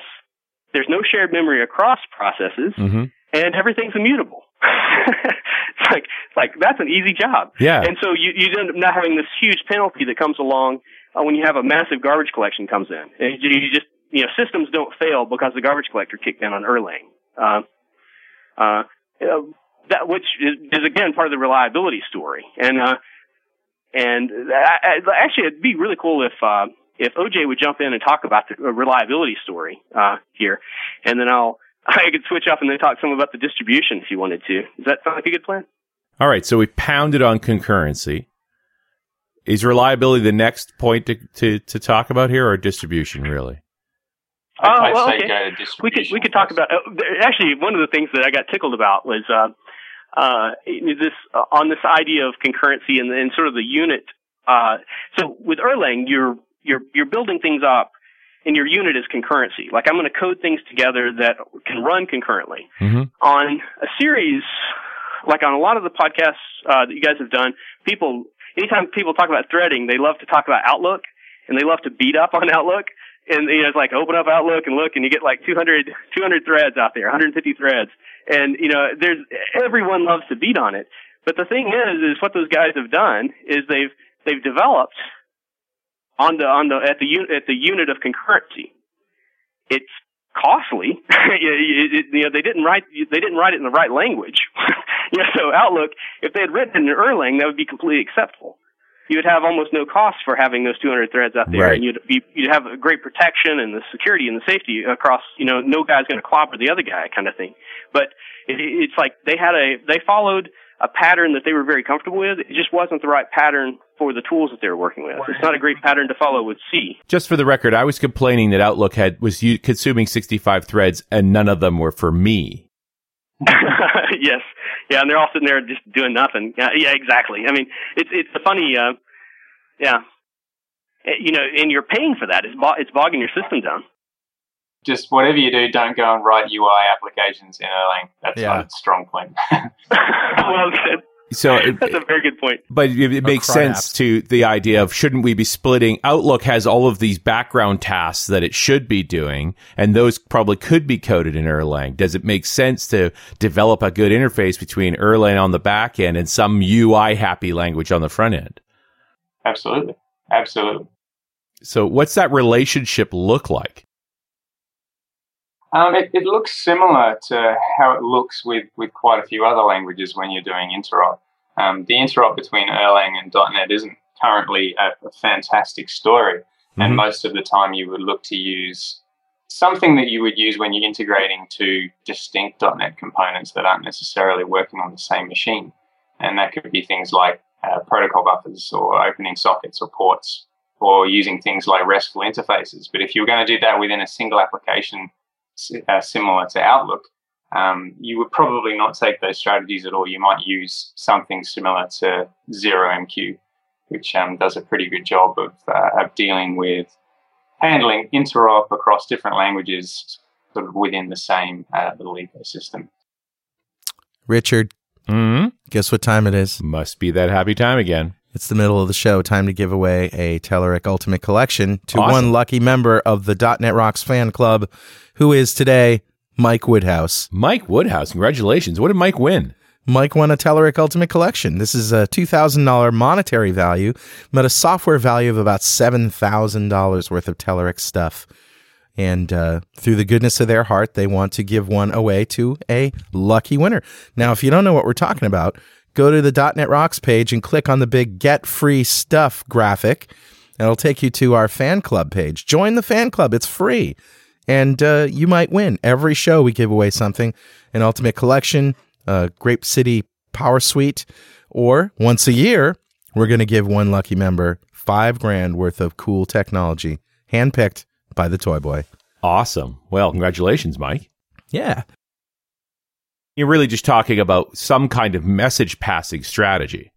There's no shared memory across processes, mm-hmm. and everything's immutable. it's like, like that's an easy job. Yeah. And so you, you end up not having this huge penalty that comes along uh, when you have a massive garbage collection comes in. And you, you just, you know, systems don't fail because the garbage collector kicked in on Erlang. Uh, uh, uh, that which is, is, again part of the reliability story. And uh, and I, I, actually, it'd be really cool if uh, if OJ would jump in and talk about the reliability story uh, here, and then I'll I could switch off and then talk some about the distribution if you wanted to. Does that sound like a good plan? All right, so we pounded on concurrency. Is reliability the next point to, to, to talk about here, or distribution really? Oh, well, okay. we could we could talk about uh, actually one of the things that I got tickled about was uh, uh, this uh, on this idea of concurrency and, and sort of the unit. Uh, so with Erlang, you're you're you're building things up, and your unit is concurrency. Like I'm going to code things together that can run concurrently. Mm-hmm. On a series, like on a lot of the podcasts uh, that you guys have done, people anytime people talk about threading, they love to talk about Outlook and they love to beat up on Outlook and you know, it's like open up Outlook and look, and you get like 200, 200 threads out there, 150 threads, and you know, there's everyone loves to beat on it. But the thing is, is what those guys have done is they've they've developed on the on the at the at the unit of concurrency. It's costly. you know, they didn't write they didn't write it in the right language. you know, so Outlook, if they had written it in Erlang, that would be completely acceptable you would have almost no cost for having those 200 threads out there, right. and you'd be, you'd have a great protection and the security and the safety across. You know, no guy's going to clobber the other guy, kind of thing. But it, it's like they had a they followed a pattern that they were very comfortable with. It just wasn't the right pattern for the tools that they were working with. It's not a great pattern to follow with C. Just for the record, I was complaining that Outlook had was consuming 65 threads and none of them were for me. yes, yeah, and they're all sitting there just doing nothing. Yeah, yeah, exactly. I mean, it's it's a funny, uh, yeah, eh, you know, and you're paying for that. It's bo- it's bogging your system down. Just whatever you do, don't go and write UI applications in Erlang. That's Yeah. not a strong point. well, So it, that's a very good point. But it, it makes sense apps. to the idea of shouldn't we be splitting? Outlook has all of these background tasks that it should be doing, and those probably could be coded in Erlang. Does it make sense to develop a good interface between Erlang on the back end and some UI happy language on the front end? Absolutely, absolutely. So, what's that relationship look like? Um, it, it looks similar to how it looks with, with quite a few other languages when you're doing interop. Um, the interop between Erlang and .NET isn't currently a, a fantastic story, and Mhm. most of the time you would look to use something that you would use when you're integrating two distinct .NET components that aren't necessarily working on the same machine, and that could be things like uh, protocol buffers or opening sockets or ports, or using things like RESTful interfaces. But if you're going to do that within a single application uh, similar to Outlook, um, you would probably not take those strategies at all. You might use something similar to ZeroMQ, which um, does a pretty good job of, uh, of dealing with handling interop across different languages sort of within the same uh, little ecosystem. Richard, hmm guess what time it is? Must be that happy time again. It's the middle of the show. Time to give away a Telerik Ultimate Collection to Awesome. one lucky member of the .NET Rocks fan club, who is today Mike Woodhouse. Mike Woodhouse, congratulations. What did Mike win? Mike won a Telerik Ultimate Collection. This is a $2,000 monetary value, but a software value of about $7,000 worth of Telerik stuff. And uh, through the goodness of their heart, they want to give one away to a lucky winner. Now, if you don't know what we're talking about, go to the .NET Rocks page and click on the big Get Free Stuff graphic. And it'll take you to our fan club page. Join the fan club. It's free. And uh, you might win. Every show we give away something an Ultimate Collection, a Grape City Power Suite, or once a year, we're going to give one lucky member five grand worth of cool technology, handpicked by the Toy Boy. Awesome. Well, congratulations, Mike. Yeah. You're really just talking about some kind of message passing strategy.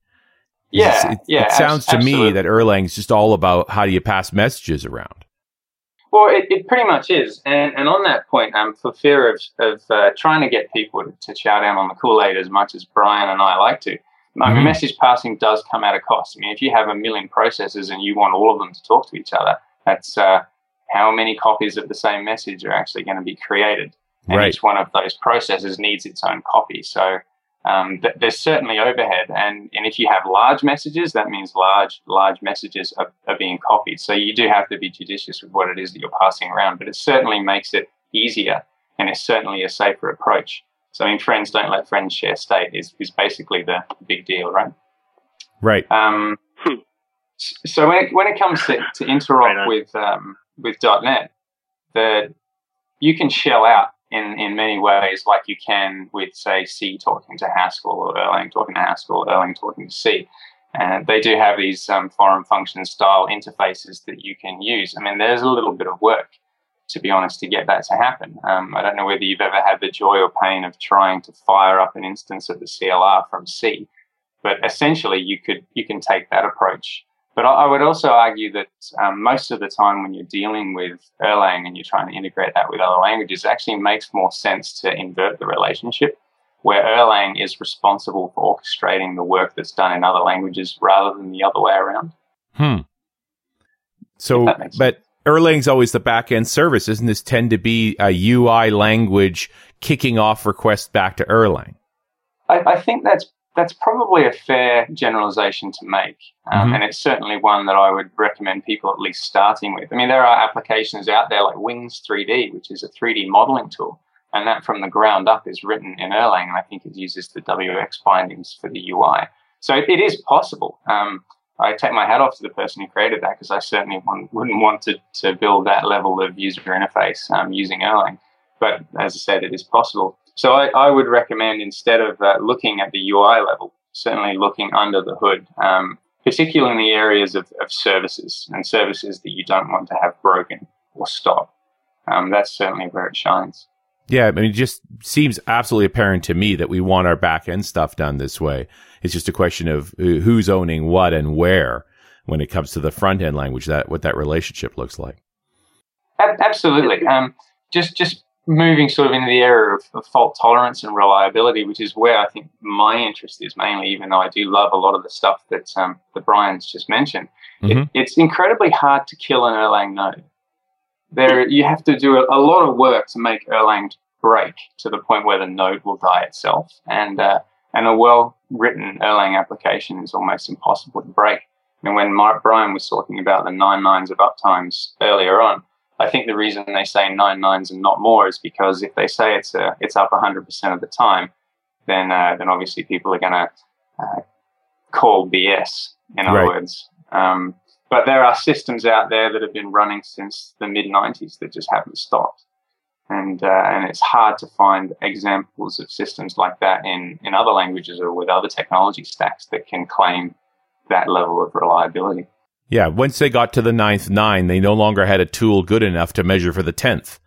Yeah, it, yeah. It sounds to me absolutely. that Erlang's just all about how do you pass messages around. Well, it, it pretty much is. And, and on that point, um, for fear of, of uh, trying to get people to, to chow down on the Kool Aid as much as Bryan and I like to, I mean, Mhm. message passing does come at a cost. I mean, if you have a million processes and you want all of them to talk to each other, that's uh, how many copies of the same message are actually going to be created. And Right. each one of those processes needs its own copy. So um, th- there's certainly overhead. And, and if you have large messages, that means large, large messages are, are being copied. So you do have to be judicious with what it is that you're passing around, but it certainly makes it easier and it's certainly a safer approach. So, I mean, friends don't let friends share state is, is basically the big deal, right? Right. Um, Hmm. so when it, when it comes to, to interop Right with um, with .NET, the you can shell out in, in many ways, like you can with say C talking to Haskell or Erlang talking to Haskell, or Erlang talking to C. And they do have these um, foreign function style interfaces that you can use. I mean, there's a little bit of work, to be honest, to get that to happen. Um, I don't know whether you've ever had the joy or pain of trying to fire up an instance of the CLR from C but essentially you could you can take that approach. But I, I would also argue that um, most of the time when you're dealing with Erlang and you're trying to integrate that with other languages, it actually makes more sense to invert the relationship, where Erlang is responsible for orchestrating the work that's done in other languages rather than the other way around. Hmm. So, If that makes but Erlang's always the back end service. Doesn't this tend to be a UI language kicking off requests back to Erlang? I, I think that's that's probably a fair generalization to make. Um, mm-hmm. And it's certainly one that I would recommend people at least starting with. I mean, there are applications out there like Wings 3D, which is a 3D modeling tool. And that from the ground up is written in Erlang. And I think it uses the WX bindings for the UI. So it, it is possible. Um, I take my hat off to the person who created that because I certainly want, wouldn't want to, to build that level of user interface um, using Erlang. But as I said, it is possible. So I, I would recommend instead of uh, looking at the UI level, certainly looking under the hood, um, particularly in the areas of, of, services and services that you don't want to have broken or stop. Um, that's certainly where it shines. Yeah, I mean, it just seems absolutely apparent to me that we want our back end stuff done this way. It's just a question of who's owning what and where when it comes to the front end language. That what that relationship looks like. Absolutely. Um, just just moving sort of into the area of, of, fault tolerance and reliability, which is where I think my interest is mainly. Even though I do love a lot of the stuff that um, that Bryan's just mentioned, mm-hmm. it, it's incredibly hard to kill an Erlang node. There, you have to do a, a, lot of work to make Erlang break to the point where the node will die itself, and uh, and a well written Erlang application is almost impossible to break. And when Mark Bryan was talking about the nine nines of uptimes earlier on, I think the reason they say nine nines and not more is because if they say it's a, it's up 100% of the time, then uh, then obviously people are going to uh, call BS. In other right. words, um, but there are systems out there that have been running since the mid 90s that just haven't stopped and uh, and it's hard to find examples of systems like that in in other languages or with other technology stacks that can claim that level of reliability. Yeah, once they got to the ninth nine, they no longer had a tool good enough to measure for the tenth.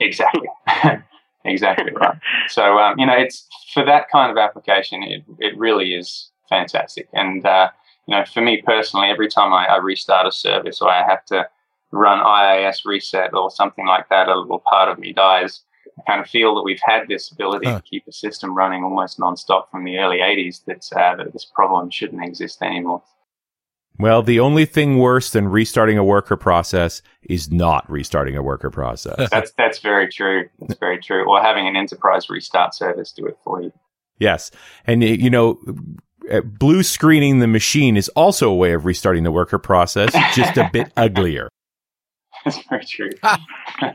Exactly, exactly right. So um, you know, it's for that kind of application, it it really is fantastic. And uh, you know, for me personally, every time I, I restart a service or I have to run IIS reset or something like that, a little part of me dies. I kind of feel that we've had this ability to keep a system running almost nonstop from the early 80s that, uh, that this problem shouldn't exist anymore. Well, the only thing worse than restarting a worker process is not restarting a worker process. that's that's very true. That's very true. Or having an enterprise restart service do it for you. Yes, and you know, uh, blue screening the machine is also a way of restarting the worker process, just a bit uglier. That's very true.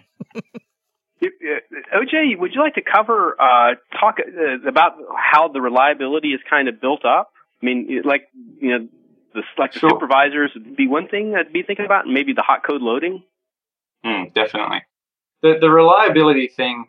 Uh, OJ, would you like to cover uh, talk uh, about how the reliability is kind of built up? I mean, like you know, the like the sure. supervisors would be one thing I'd be thinking about, and maybe the hot code loading. Mm, definitely, the the reliability thing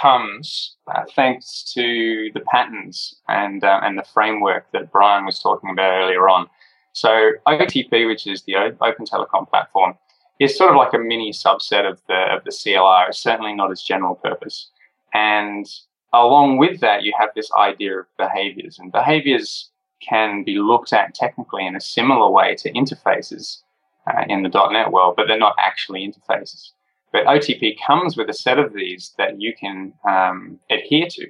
comes uh, thanks to the patterns and uh, and the framework that Bryan was talking about earlier on. So OTP, which is the Open Telecom Platform, is sort of like a mini subset of the of the CLR. It's certainly not its general purpose. And along with that, you have this idea of behaviors, and behaviors can be looked at technically in a similar way to interfaces uh, in the .NET world, but they're not actually interfaces. But OTP comes with a set of these that you can um, adhere to,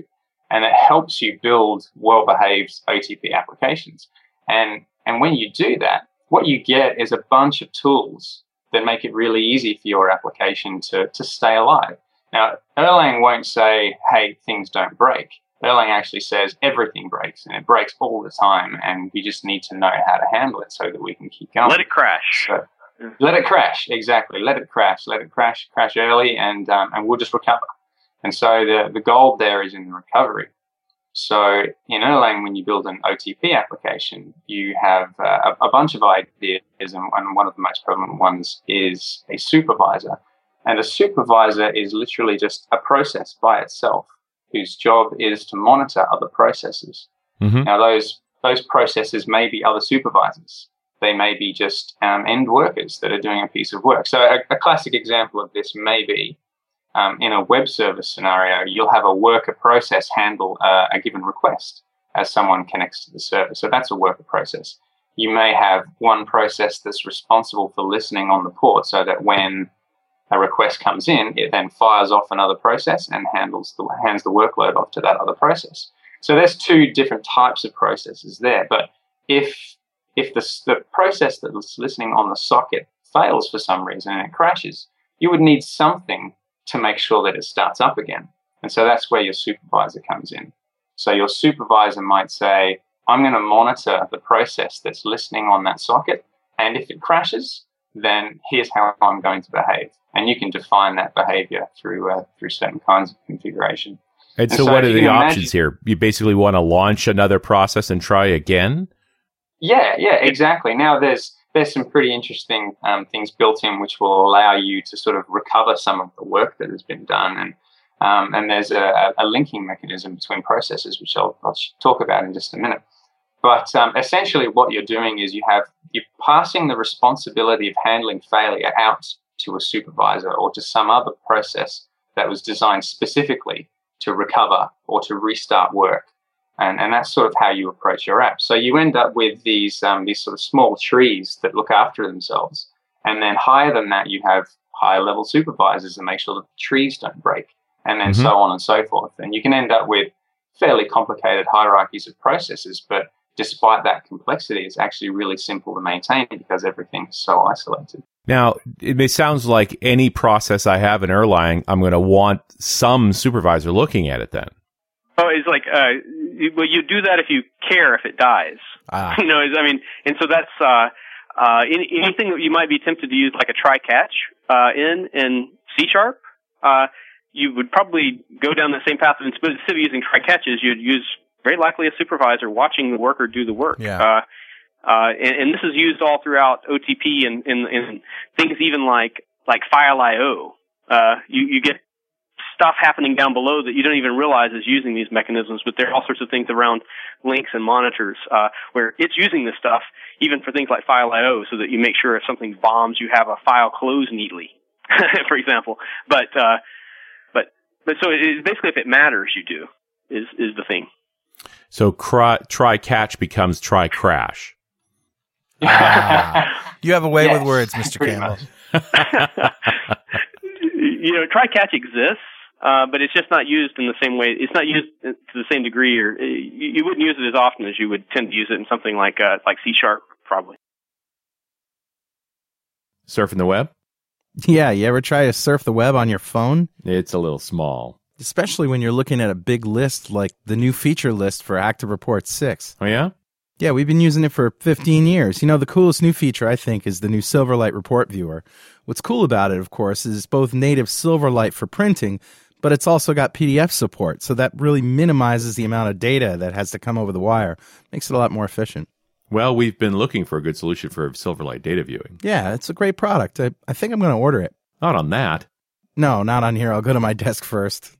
and it helps you build well-behaved OTP applications. And and when you do that, what you get is a bunch of tools that make it really easy for your application to, to stay alive. Now, Erlang won't say, hey, things don't break. Erlang actually says everything breaks and it breaks all the time, and we just need to know how to handle it so that we can keep going. Let it crash. So, let it crash, exactly. Let it crash. Let it crash, crash early, and, um, and we'll just recover. And so the, the gold there is in the recovery. So in Erlang, when you build an OTP application, you have uh, a, a, bunch of ideas, and, and one of the most prevalent ones is a supervisor. And a supervisor is literally just a process by itself whose job is to monitor other processes. Mm-hmm. Now, those those processes may be other supervisors. They may be just um, end workers that are doing a piece of work. So, a, a classic example of this may be um, in a web service scenario, you'll have a worker process handle uh, a given request as someone connects to the server. So that's a worker process. You may have one process that's responsible for listening on the port so that when a request comes in, it then fires off another process and handles the, hands the workload off to that other process. So there's two different types of processes there. But if if the, the process that's listening on the socket fails for some reason and it crashes, you would need something to make sure that it starts up again. And so that's where your supervisor comes in. So your supervisor might say, I'm going to monitor the process that's listening on that socket. And if it crashes, then here's how I'm going to behave. And you can define that behavior through, uh, through certain kinds of configuration. And, and so, so, what are the options imagine, here? You basically want to launch another process and try again? Yeah, yeah, exactly. Now there's there's some pretty interesting um, things built in which will allow you to sort of recover some of the work that has been done, and um, and there's a, a, linking mechanism between processes, which I'll, I'll talk about in just a minute. But um, essentially, what you're doing is you have you're passing the responsibility of handling failure out to a supervisor or to some other process that was designed specifically to recover or to restart work. And, and that's sort of how you approach your app. So you end up with these um, these sort of small trees that look after themselves. And then higher than that, you have higher level supervisors that make sure that the trees don't break, and then mm-hmm. so on and so forth. And you can end up with fairly complicated hierarchies of processes, but despite that complexity, it's actually really simple to maintain because everything is so isolated. Now, it sounds like any process I have in Erlang, I'm going to want some supervisor looking at it then. Oh, it's like, uh, well, you do that if you care if it dies. Ah. you know, I mean, and so that's, uh, uh, any, anything that you might be tempted to use like a try catch, uh, in, in C sharp, uh, you would probably go down the same path. Instead of using try catches, you'd use very likely a supervisor watching the worker do the work. Yeah. Uh, uh, and, and, this is used all throughout OTP and, and, and things even like like file I/O. Uh, you you get stuff happening down below that you don't even realize is using these mechanisms. But there are all sorts of things around links and monitors uh, where it's using this stuff even for things like file I/O, so that you make sure if something bombs, you have a file close neatly, for example. But uh, but but so it, basically, if it matters, you do is is the thing. So cry, try catch becomes try crash. Ah. you have a way yes, with words, Mr. Campbell. you know, try catch exists, uh, but it's just not used in the same way. It's not used to the same degree, or uh, you, you wouldn't use it as often as you would tend to use it in something like uh, like C sharp, probably. Surfing the web. Yeah, you ever try to surf the web on your phone? It's a little small. Especially when you're looking at a big list like the new feature list for Active Report 6. Oh, yeah? Yeah, we've been using it for 15 years. You know, the coolest new feature, I think, is the new Silverlight report viewer. What's cool about it, of course, is it's both native Silverlight for printing, but it's also got PDF support. So that really minimizes the amount of data that has to come over the wire, makes it a lot more efficient. Well, we've been looking for a good solution for Silverlight data viewing. Yeah, it's a great product. I, I think I'm going to order it. Not on that. No, not on here. I'll go to my desk first.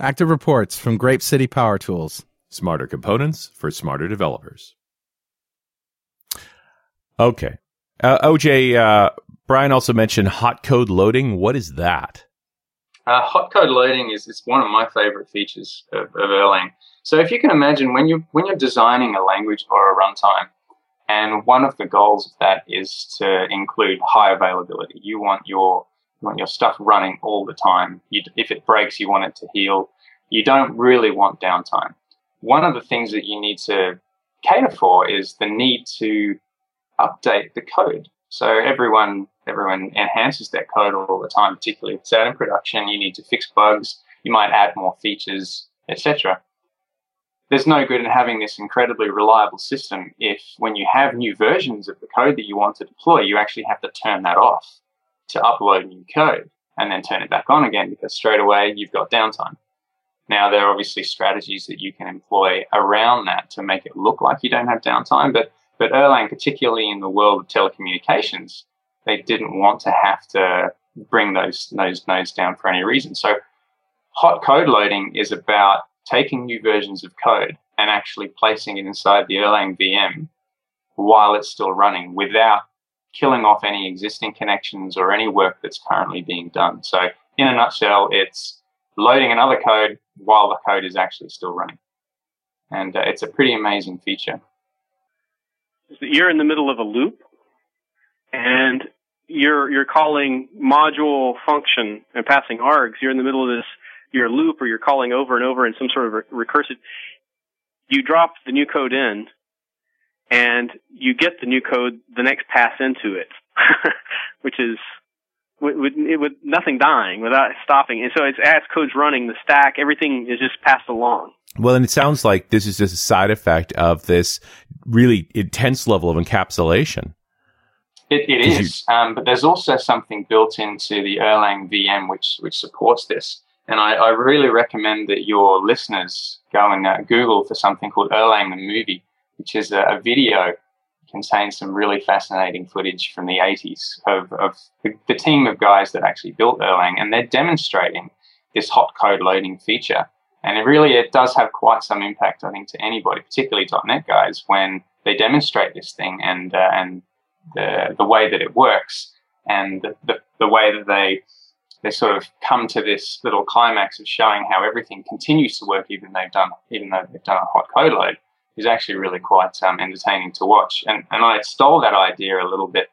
Active reports from Grape City Power Tools. Smarter components for smarter developers. Okay. Uh, OJ, uh, Bryan also mentioned hot code loading. What is that? Uh, hot code loading is, is one of my favorite features of, of Erlang. So if you can imagine when you when you're designing a language or a runtime, and one of the goals of that is to include high availability. You want your you want your stuff running all the time. You, if it breaks, you want it to heal. You don't really want downtime. One of the things that you need to cater for is the need to update the code. So everyone everyone enhances their code all the time, particularly if it's out in production. You need to fix bugs. You might add more features, etc. There's no good in having this incredibly reliable system if, when you have new versions of the code that you want to deploy, you actually have to turn that off to upload new code and then turn it back on again because straight away you've got downtime. Now, there are obviously strategies that you can employ around that to make it look like you don't have downtime, but but Erlang, particularly in the world of telecommunications, they didn't want to have to bring those, those nodes down for any reason. So hot code loading is about taking new versions of code and actually placing it inside the Erlang VM while it's still running without killing off any existing connections or any work that's currently being done. So in a nutshell, it's loading another code while the code is actually still running. And uh, it's a pretty amazing feature you're in the middle of a loop and you're you're calling module function and passing args. You're in the middle of this your loop or you're calling over and over in some sort of re- recursive. You drop the new code in and you get the new code the next pass into it. which is with, with, with nothing dying, without stopping. And so it's as code's running, the stack, everything is just passed along. Well, and it sounds like this is just a side effect of this really intense level of encapsulation. It, it is, you- um, but there's also something built into the Erlang VM which which supports this. And I, I really recommend that your listeners go and uh, Google for something called Erlang the Movie, which is a, a video contains some really fascinating footage from the 80s of, of the, the, team of guys that actually built Erlang, and they're demonstrating this hot code loading feature. And it really it does have quite some impact, I think, to anybody, particularly .NET guys, when they demonstrate this thing and uh, and the the way that it works and the, the, the way that they they sort of come to this little climax of showing how everything continues to work even they've done even though they've done a hot code load is actually really quite um, entertaining to watch. And, and I stole that idea a little bit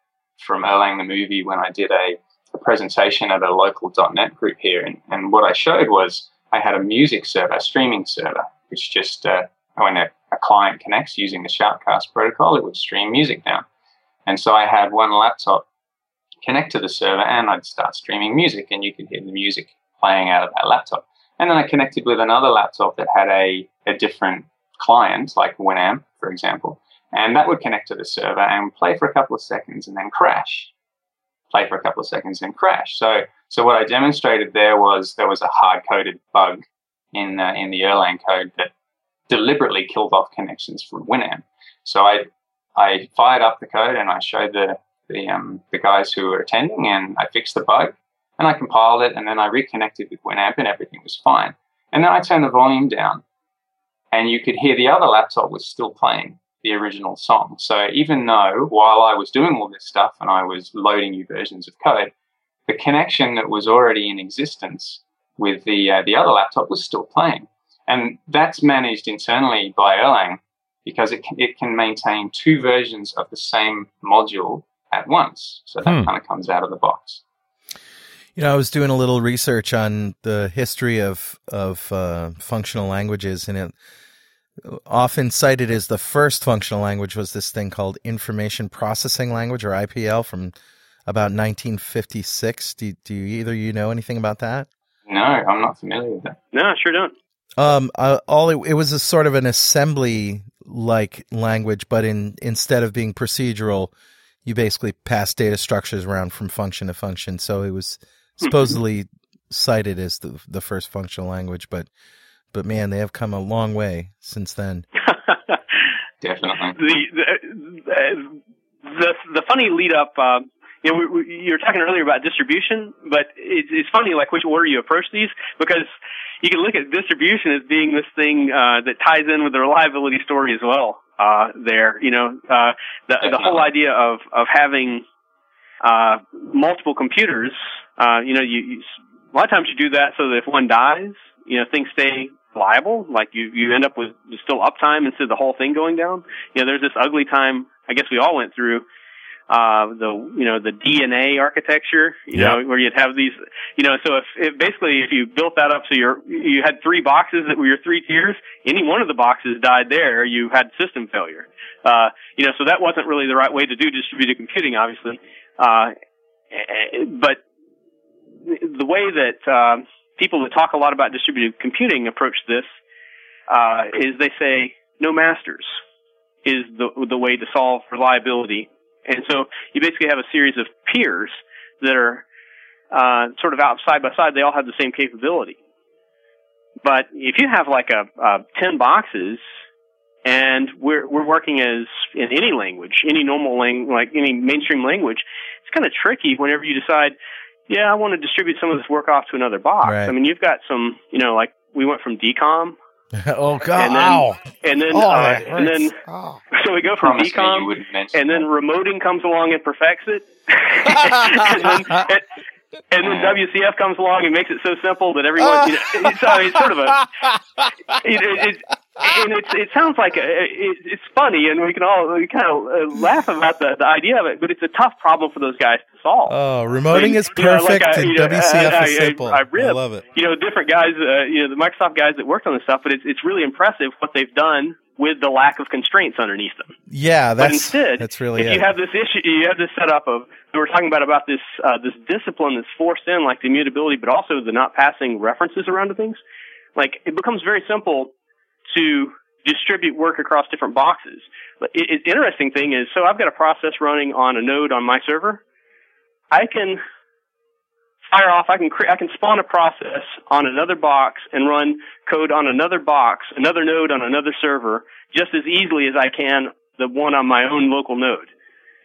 from Erlang the movie when I did a, a presentation at a local .NET group here. And, and what I showed was I had a music server, a streaming server, which just, uh, when a, a client connects using the Shoutcast protocol, it would stream music down. And so I had one laptop connect to the server and I'd start streaming music and you could hear the music playing out of that laptop. And then I connected with another laptop that had a, a different client, like Winamp, for example, and that would connect to the server and play for a couple of seconds and then crash. Play for a couple of seconds and crash. So, so what I demonstrated there was there was a hard-coded bug in uh, in the Erlang code that deliberately killed off connections from Winamp. So I I fired up the code and I showed the the um, the guys who were attending and I fixed the bug and I compiled it and then I reconnected with Winamp and everything was fine. And then I turned the volume down and you could hear the other laptop was still playing the original song. So even though while I was doing all this stuff and I was loading new versions of code, the connection that was already in existence with the uh, the other laptop was still playing, and that's managed internally by Erlang because it can, it can maintain two versions of the same module at once. So that hmm. kind of comes out of the box. You know, I was doing a little research on the history of of uh, functional languages, and it often cited as the first functional language was this thing called Information Processing Language or IPL from about 1956. Do, do you, either you know anything about that? No, I'm not familiar with that. No, I sure don't. Um, uh, all it, it, was a sort of an assembly like language, but in instead of being procedural, you basically pass data structures around from function to function. So it was supposedly cited as the the first functional language, but but man, they have come a long way since then. Definitely. The, the the the funny lead up. Uh, you know, we, we, you were talking earlier about distribution, but it's, it's funny like which order you approach these because you can look at distribution as being this thing uh, that ties in with the reliability story as well. Uh, there, you know, uh, the the whole idea of of having uh, multiple computers. Uh, you know, you, you a lot of times you do that so that if one dies, you know, things stay liable. Like you, you end up with still uptime instead of the whole thing going down. You know, there's this ugly time. I guess we all went through uh, the you know the DNA architecture, you yeah. know, where you'd have these, you know, so if, if basically if you built that up so you're you had three boxes that were your three tiers, any one of the boxes died there, you had system failure. Uh, you know, so that wasn't really the right way to do distributed computing, obviously. Uh, but the way that uh, people that talk a lot about distributed computing approach this uh, is they say no masters is the the way to solve reliability, and so you basically have a series of peers that are uh, sort of out side by side. They all have the same capability, but if you have like a, a ten boxes and we're we're working as in any language, any normal language, like any mainstream language, it's kind of tricky whenever you decide yeah, I want to distribute some of this work off to another box. Right. I mean, you've got some, you know, like we went from DCOM. oh God! And then, Ow. and then, oh, uh, and then, oh. so we go from DCOM, and then remoting comes along and perfects it, and, then, and, and then WCF comes along and makes it so simple that everyone, you know, it's, I mean, it's sort of a, it, it, and it's, it sounds like a, it, it's funny, and we can all we kind of uh, laugh about the, the idea of it, but it's a tough problem for those guys to solve. Oh, remoting I mean, is perfect, know, like and know, WCF I, is simple. I, I, I, love it. You know, different guys, uh, you know, the Microsoft guys that worked on this stuff, but it's it's really impressive what they've done with the lack of constraints underneath them. Yeah, that's but instead, that's really if it. you have this issue, you have this setup of we were talking about about this uh, this discipline that's forced in, like the immutability, but also the not passing references around to things. Like it becomes very simple to distribute work across different boxes. But it, it, interesting thing is, so I've got a process running on a node on my server. I can fire off. I can cre- I can spawn a process on another box and run code on another box, another node on another server, just as easily as I can the one on my own local node.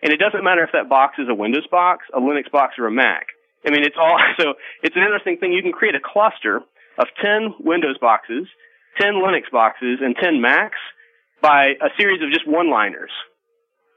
And it doesn't matter if that box is a Windows box, a Linux box, or a Mac. I mean, it's all so. It's an interesting thing. You can create a cluster of ten Windows boxes 10 Linux boxes and 10 Macs by a series of just one-liners.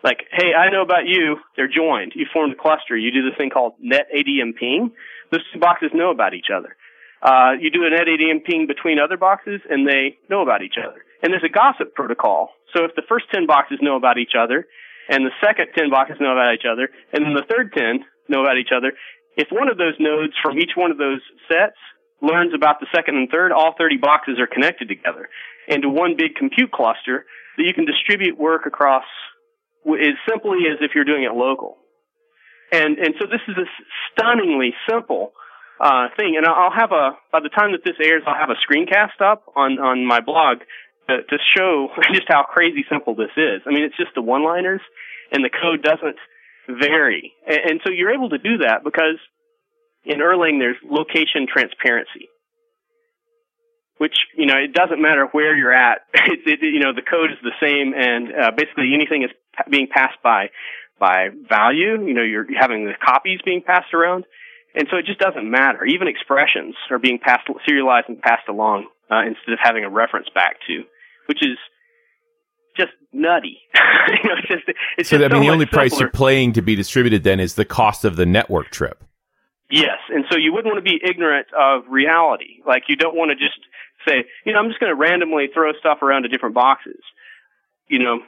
Like, hey, I know about you. They're joined. You formed a cluster. You do this thing called net ADM ping. Those two boxes know about each other. Uh, you do a net ADM ping between other boxes and they know about each other. And there's a gossip protocol. So if the first 10 boxes know about each other and the second 10 boxes know about each other and then the third 10 know about each other, if one of those nodes from each one of those sets learns about the second and third, all 30 boxes are connected together into one big compute cluster that you can distribute work across as simply as if you're doing it local. And, and so this is a stunningly simple uh, thing. And I'll have a, by the time that this airs, I'll have a screencast up on, on my blog to, to show just how crazy simple this is. I mean, it's just the one-liners and the code doesn't vary. And, and so you're able to do that because in Erlang, there's location transparency, which you know it doesn't matter where you're at. It, it, you know the code is the same, and uh, basically anything is being passed by by value. You know you're having the copies being passed around, and so it just doesn't matter. Even expressions are being passed serialized and passed along uh, instead of having a reference back to, which is just nutty. you know, it's just, it's so I mean, so the only simpler. price you're paying to be distributed then is the cost of the network trip. Yes, and so you wouldn't want to be ignorant of reality. Like you don't want to just say, you know, I'm just going to randomly throw stuff around to different boxes. You know,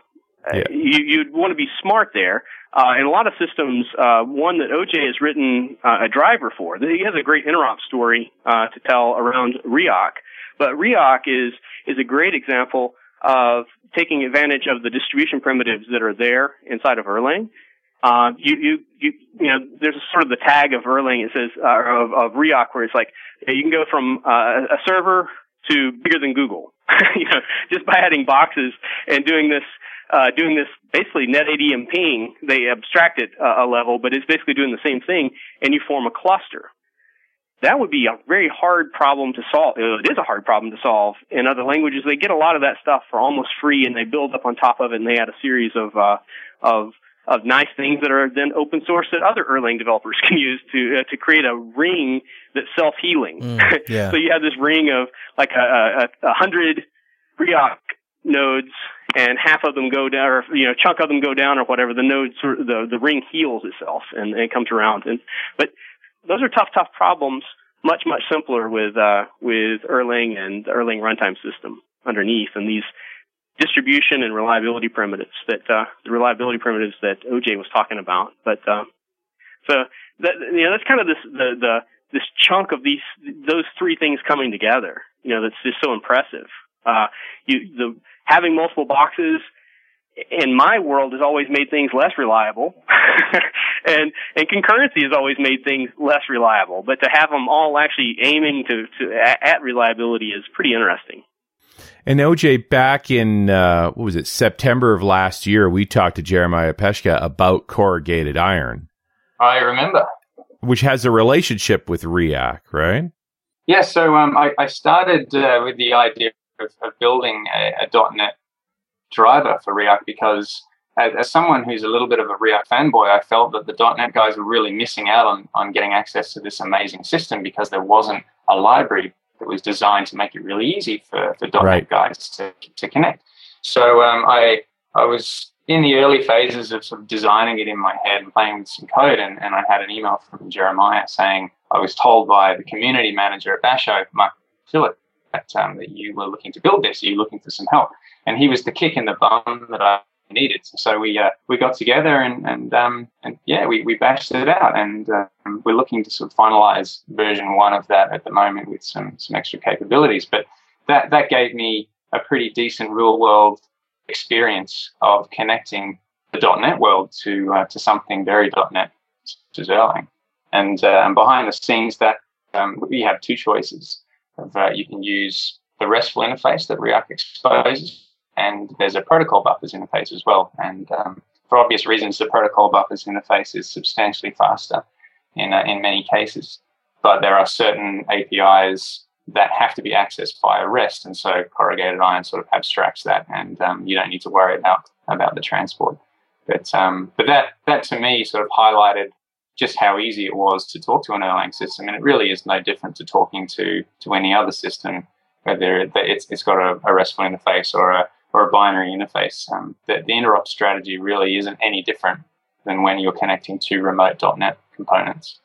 yeah. you, you'd want to be smart there. Uh, in a lot of systems, uh, one that OJ has written uh, a driver for, he has a great interop story uh, to tell around Riak. But Riak is is a great example of taking advantage of the distribution primitives that are there inside of Erlang uh, you, you, you, you know, there's sort of the tag of Erlang. It says uh, of, of where it's like you can go from uh, a server to bigger than Google, you know, just by adding boxes and doing this, uh, doing this basically net ping. They abstract it uh, a level, but it's basically doing the same thing, and you form a cluster. That would be a very hard problem to solve. It is a hard problem to solve in other languages. They get a lot of that stuff for almost free, and they build up on top of it, and they add a series of uh, of of nice things that are then open source that other Erlang developers can use to uh, to create a ring that's self healing. Mm, yeah. so you have this ring of like a, a, a hundred Riak nodes, and half of them go down, or you know, chunk of them go down, or whatever. The nodes, the the ring heals itself and, and it comes around. And but those are tough, tough problems. Much much simpler with uh, with Erlang and the Erlang runtime system underneath, and these distribution and reliability primitives that uh, the reliability primitives that OJ was talking about. But uh, so that you know that's kind of this the the this chunk of these those three things coming together. You know that's just so impressive. Uh, you the having multiple boxes in my world has always made things less reliable, and and concurrency has always made things less reliable. But to have them all actually aiming to, to at reliability is pretty interesting. And OJ, back in uh, what was it September of last year, we talked to Jeremiah Peschka about CorrugatedIron. I remember, which has a relationship with Riak, right? Yeah. So um, I, I, started uh, with the idea of, of building a, a, .NET driver for Riak because, as, as, someone who's a little bit of a Riak fanboy, I felt that the .NET guys were really missing out on on getting access to this amazing system because there wasn't a library that was designed to make it really easy for, for .NET right. guys to, to connect. So um, I I was in the early phases of sort of designing it in my head and playing with some code, and, and I had an email from Jeremiah saying I was told by the community manager at Basho, Mark Phillip, that, um, that you were looking to build this. Are you looking for some help? And he was the kick in the bum that I needed. So we uh, we got together and and um, and yeah, we, we bashed it out, and um, we're looking to sort of finalize version one of that at the moment with some some extra capabilities. But that that gave me a pretty decent real world experience of connecting the .NET world to uh, to something very .NET to Erlang. And, uh, and behind the scenes, that um, we have two choices. Of, uh, you can use the RESTful interface that Riak exposes, and there's a protocol buffers interface as well. And um, for obvious reasons, the protocol buffers interface is substantially faster in uh, in many cases. But there are certain APIs that have to be accessed via REST, and so CorrugatedIron sort of abstracts that, and um, you don't need to worry about about the transport. But um, but that that to me sort of highlighted just how easy it was to talk to an Erlang system, and it really is no different to talking to to any other system, whether it's it's got a, a RESTful interface or a or a binary interface. Um, the, the interop strategy really isn't any different than when you're connecting to remote .NET components.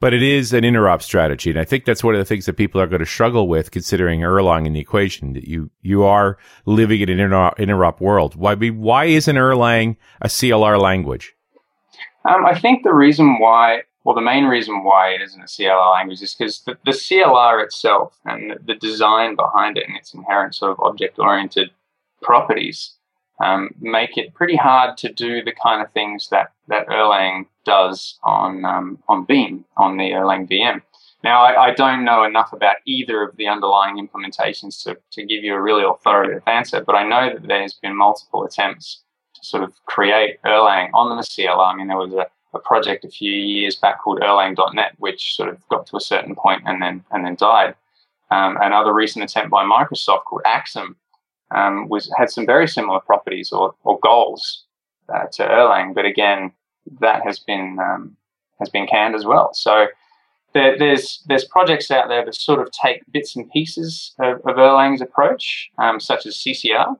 But it is an interop strategy, and I think that's one of the things that people are going to struggle with, considering Erlang in the equation. That you you are living in an interop, interop world. Why why isn't Erlang a CLR language? Um, I think the reason why, well, the main reason why it isn't a CLR language is because the, the CLR itself and the design behind it and its inherent sort of object oriented properties um, make it pretty hard to do the kind of things that, that Erlang does on, um, on Beam, on the Erlang VM. Now, I, I, don't know enough about either of the underlying implementations to, to give you a really authoritative answer, but I know that there's been multiple attempts to sort of create Erlang on the CLR. I mean, there was a, a project a few years back called Erlang.net, which sort of got to a certain point and then and then died. Um, another recent attempt by Microsoft called Axum um, was had some very similar properties or, or goals uh, to Erlang, but again, that has been um, has been canned as well. So there, there's there's projects out there that sort of take bits and pieces of, of Erlang's approach, um, such as CCR,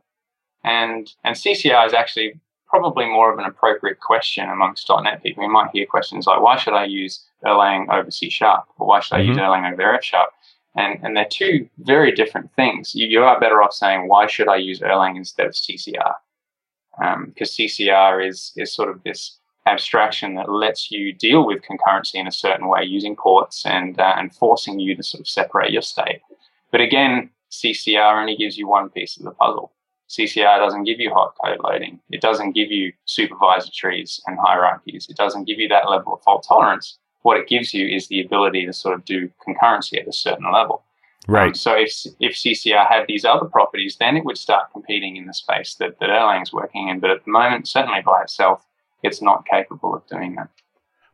and and CCR is actually probably more of an appropriate question amongst .NET people. You might hear questions like, "Why should I use Erlang over C Sharp?" or "Why should I mm-hmm. use Erlang over F Sharp?" And, and they're two very different things. You, you, are better off saying, why should I use Erlang instead of CCR? Because um, CCR is, is sort of this abstraction that lets you deal with concurrency in a certain way using ports and, uh, and forcing you to sort of separate your state. But again, CCR only gives you one piece of the puzzle. CCR doesn't give you hot code loading. It doesn't give you supervisor trees and hierarchies. It doesn't give you that level of fault tolerance what it gives you is the ability to sort of do concurrency at a certain level. Right. Um, so if if CCR had these other properties, then it would start competing in the space that, that Erlang's working in. But at the moment, certainly by itself, it's not capable of doing that.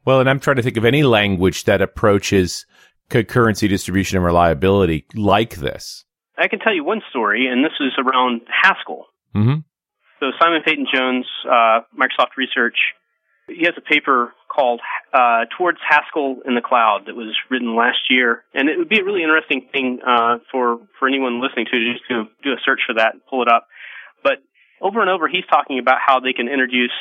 Well, and I'm trying to think of any language that approaches concurrency distribution and reliability like this. I can tell you one story, and this is around Haskell. Mm-hmm. So Simon Peyton Jones, uh, Microsoft Research, he has a paper called uh, Towards Haskell in the Cloud that was written last year, and it would be a really interesting thing uh, for for anyone listening to just to do a search for that and pull it up. But over and over, he's talking about how they can introduce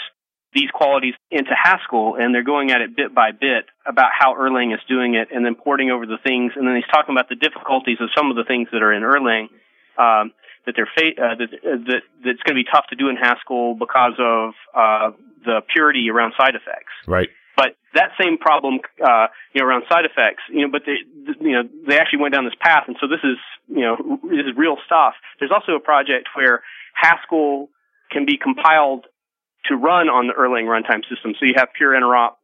these qualities into Haskell, and they're going at it bit by bit about how Erlang is doing it, and then porting over the things. And then he's talking about the difficulties of some of the things that are in Erlang. Um, that they're fa- uh, that, uh, that that's going to be tough to do in Haskell because of uh, the purity around side effects. Right. But that same problem, uh, you know, around side effects, you know, but they, you know, they actually went down this path, and so this is, you know, this is real stuff. There's also a project where Haskell can be compiled to run on the Erlang runtime system, so you have pure interop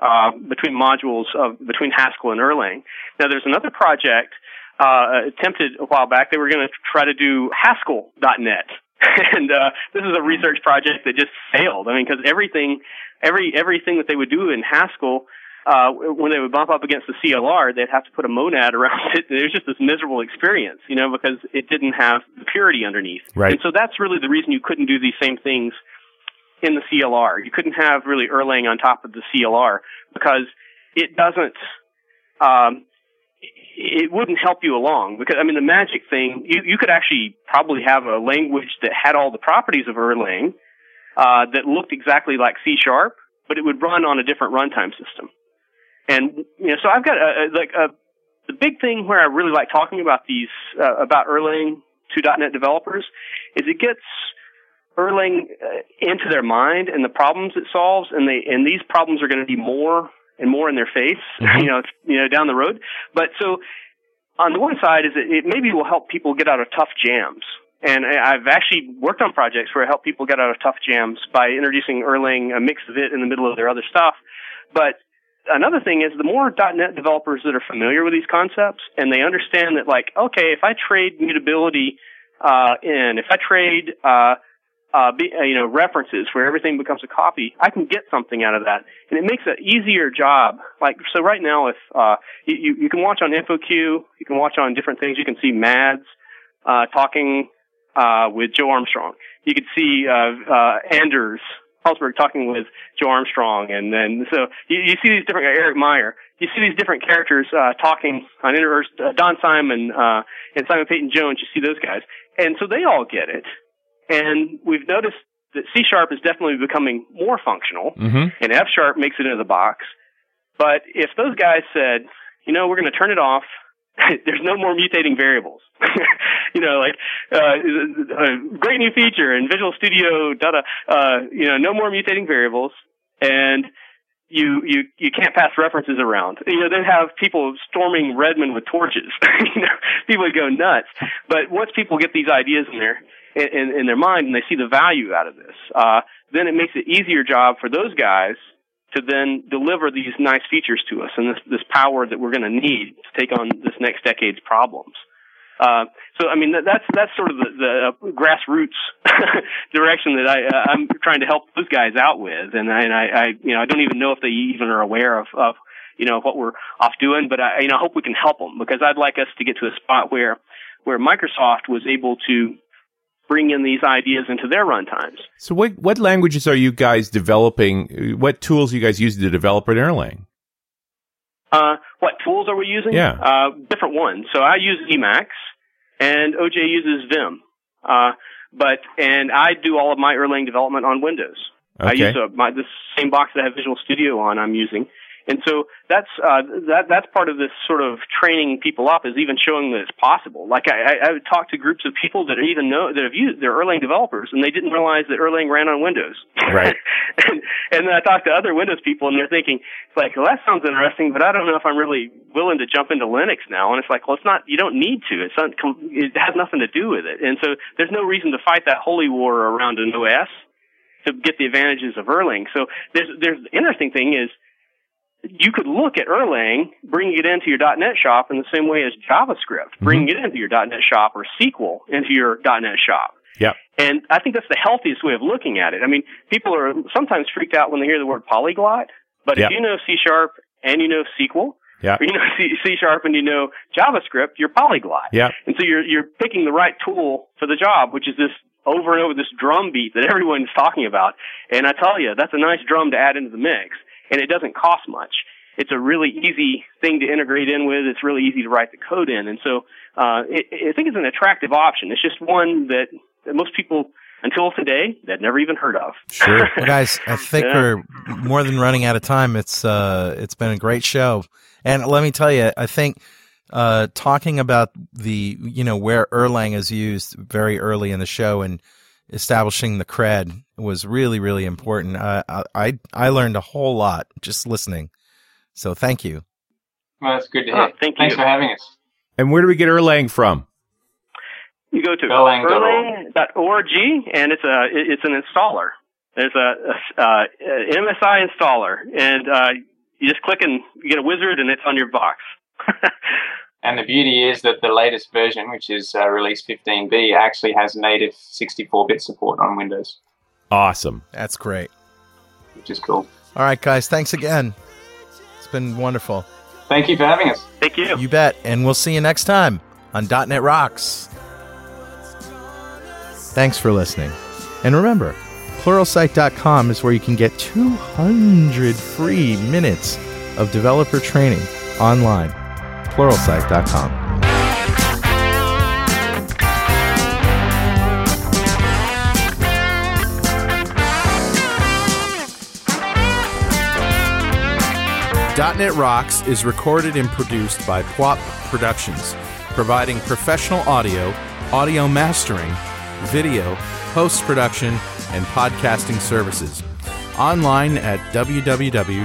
uh, between modules of between Haskell and Erlang. Now, there's another project uh, attempted a while back. They were going to try to do Haskell.net and uh, this is a research project that just failed. I mean, because everything, every everything that they would do in Haskell, uh, when they would bump up against the CLR, they'd have to put a monad around it. It was just this miserable experience, you know, because it didn't have the purity underneath. Right. And so that's really the reason you couldn't do these same things in the CLR. You couldn't have really Erlang on top of the CLR because it doesn't. Um, it wouldn't help you along because I mean the magic thing you you could actually probably have a language that had all the properties of Erlang uh, that looked exactly like C sharp, but it would run on a different runtime system. And you know, so I've got a, a, like a the big thing where I really like talking about these uh, about Erlang to .NET developers is it gets Erlang uh, into their mind and the problems it solves, and they and these problems are going to be more and more in their face, mm-hmm. you know, you know, down the road. But so on the one side is it, it maybe will help people get out of tough jams. And I've actually worked on projects where I help people get out of tough jams by introducing Erlang, a mix of it in the middle of their other stuff. But another thing is the more .NET developers that are familiar with these concepts and they understand that like, okay, if I trade mutability, uh, in, if I trade, uh, uh, be, uh, you know, references where everything becomes a copy, I can get something out of that, and it makes an easier job. Like so, right now, if uh, you you can watch on InfoQ, you can watch on different things. You can see Mads uh, talking uh, with Joe Armstrong. You could see uh, uh, Anders Hejlsberg talking with Joe Armstrong, and then so you, you see these different Erik Meijer. You see these different characters uh, talking on inter- uh, Don Syme uh, and Simon Peyton Jones. You see those guys, and so they all get it and we've noticed that C sharp is definitely becoming more functional, mm-hmm. and F sharp makes it into the box. But if those guys said, you know, we're going to turn it off, there's no more mutating variables. you know, like uh, a great new feature in Visual Studio, da uh, you know, no more mutating variables, and you you you can't pass references around. You know, they'd have people storming Redmond with torches. you know, people would go nuts. But once people get these ideas in there, in, in their mind and they see the value out of this, uh, then it makes it easier job for those guys to then deliver these nice features to us and this, this power that we're going to need to take on this next decade's problems. Uh, so I mean that, that's that's sort of the, the uh, grassroots direction that I uh, I'm trying to help those guys out with, and I, and I, I you know I don't even know if they even are aware of, of you know what we're off doing, but I you know I hope we can help them because I'd like us to get to a spot where where Microsoft was able to bring in these ideas into their runtimes. So what what languages are you guys developing? What tools are you guys using to develop at Erlang? Uh, what tools are we using? Yeah. Uh, different ones. So I use Emacs and OJ uses Vim. Uh, but, and I do all of my Erlang development on Windows. Okay. I use a, my, the same box that I have Visual Studio on, I'm using. And so that's uh, that that's part of this sort of training people up is even showing that it's possible. Like I, I, I would talk to groups of people that even know that have used they're Erlang developers and they didn't realize that Erlang ran on Windows. Right. and, and then I talk to other Windows people and they're thinking it's like, well, that sounds interesting, but I don't know if I'm really willing to jump into Linux now. And it's like, well, it's not. You don't need to. It's not. It has nothing to do with it. And so there's no reason to fight that holy war around an OS to get the advantages of Erlang. So there's there's the interesting thing is you could look at Erlang, bringing it into your .NET shop in the same way as JavaScript, mm-hmm. bringing it into your .NET shop or SQL into your .NET shop. Yeah. And I think that's the healthiest way of looking at it. I mean, people are sometimes freaked out when they hear the word polyglot, but yep. if you know C sharp and you know SQL, or you know C, C sharp and you know JavaScript, you're polyglot. Yeah. And so you're you're picking the right tool for the job, which is this over and over this drum beat that everyone's talking about. And I tell you, that's a nice drum to add into the mix and it doesn't cost much. It's a really easy thing to integrate in with. It's really easy to write the code in, and so uh, it, I think it's an attractive option. It's just one that, that most people until today that never even heard of. Sure, well, guys. I think yeah. we're more than running out of time. It's uh, it's been a great show, and let me tell you, I think uh, talking about the you know where Erlang is used very early in the show and establishing the cred was really really important. Uh, I I learned a whole lot just listening. So thank you. Well, that's good to hear. Oh, thank Thanks you. for having us. And where do we get Erlang from? You go to erlang.org, and it's a it's an installer. There's a, a, a MSI installer, and uh, you just click and you get a wizard, and it's on your box. And the beauty is that the latest version, which is uh, release 15b, actually has native 64-bit support on Windows. Awesome. That's great. Which is cool. All right, guys. Thanks again. It's been wonderful. Thank you for having us. Thank you. You bet. And we'll see you next time on .NET Rocks. Thanks for listening. And remember, pluralsight.com is where you can get 200 free minutes of developer training online pluralsight.com. .NET Rocks is recorded and produced by Pwop Productions, providing professional audio, audio mastering, video, post-production, and podcasting services. Online at www.pwop.com.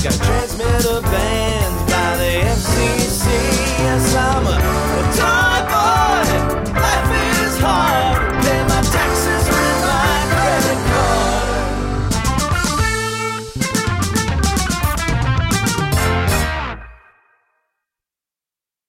Got transmitter banned by the FCC. Yes, I'm a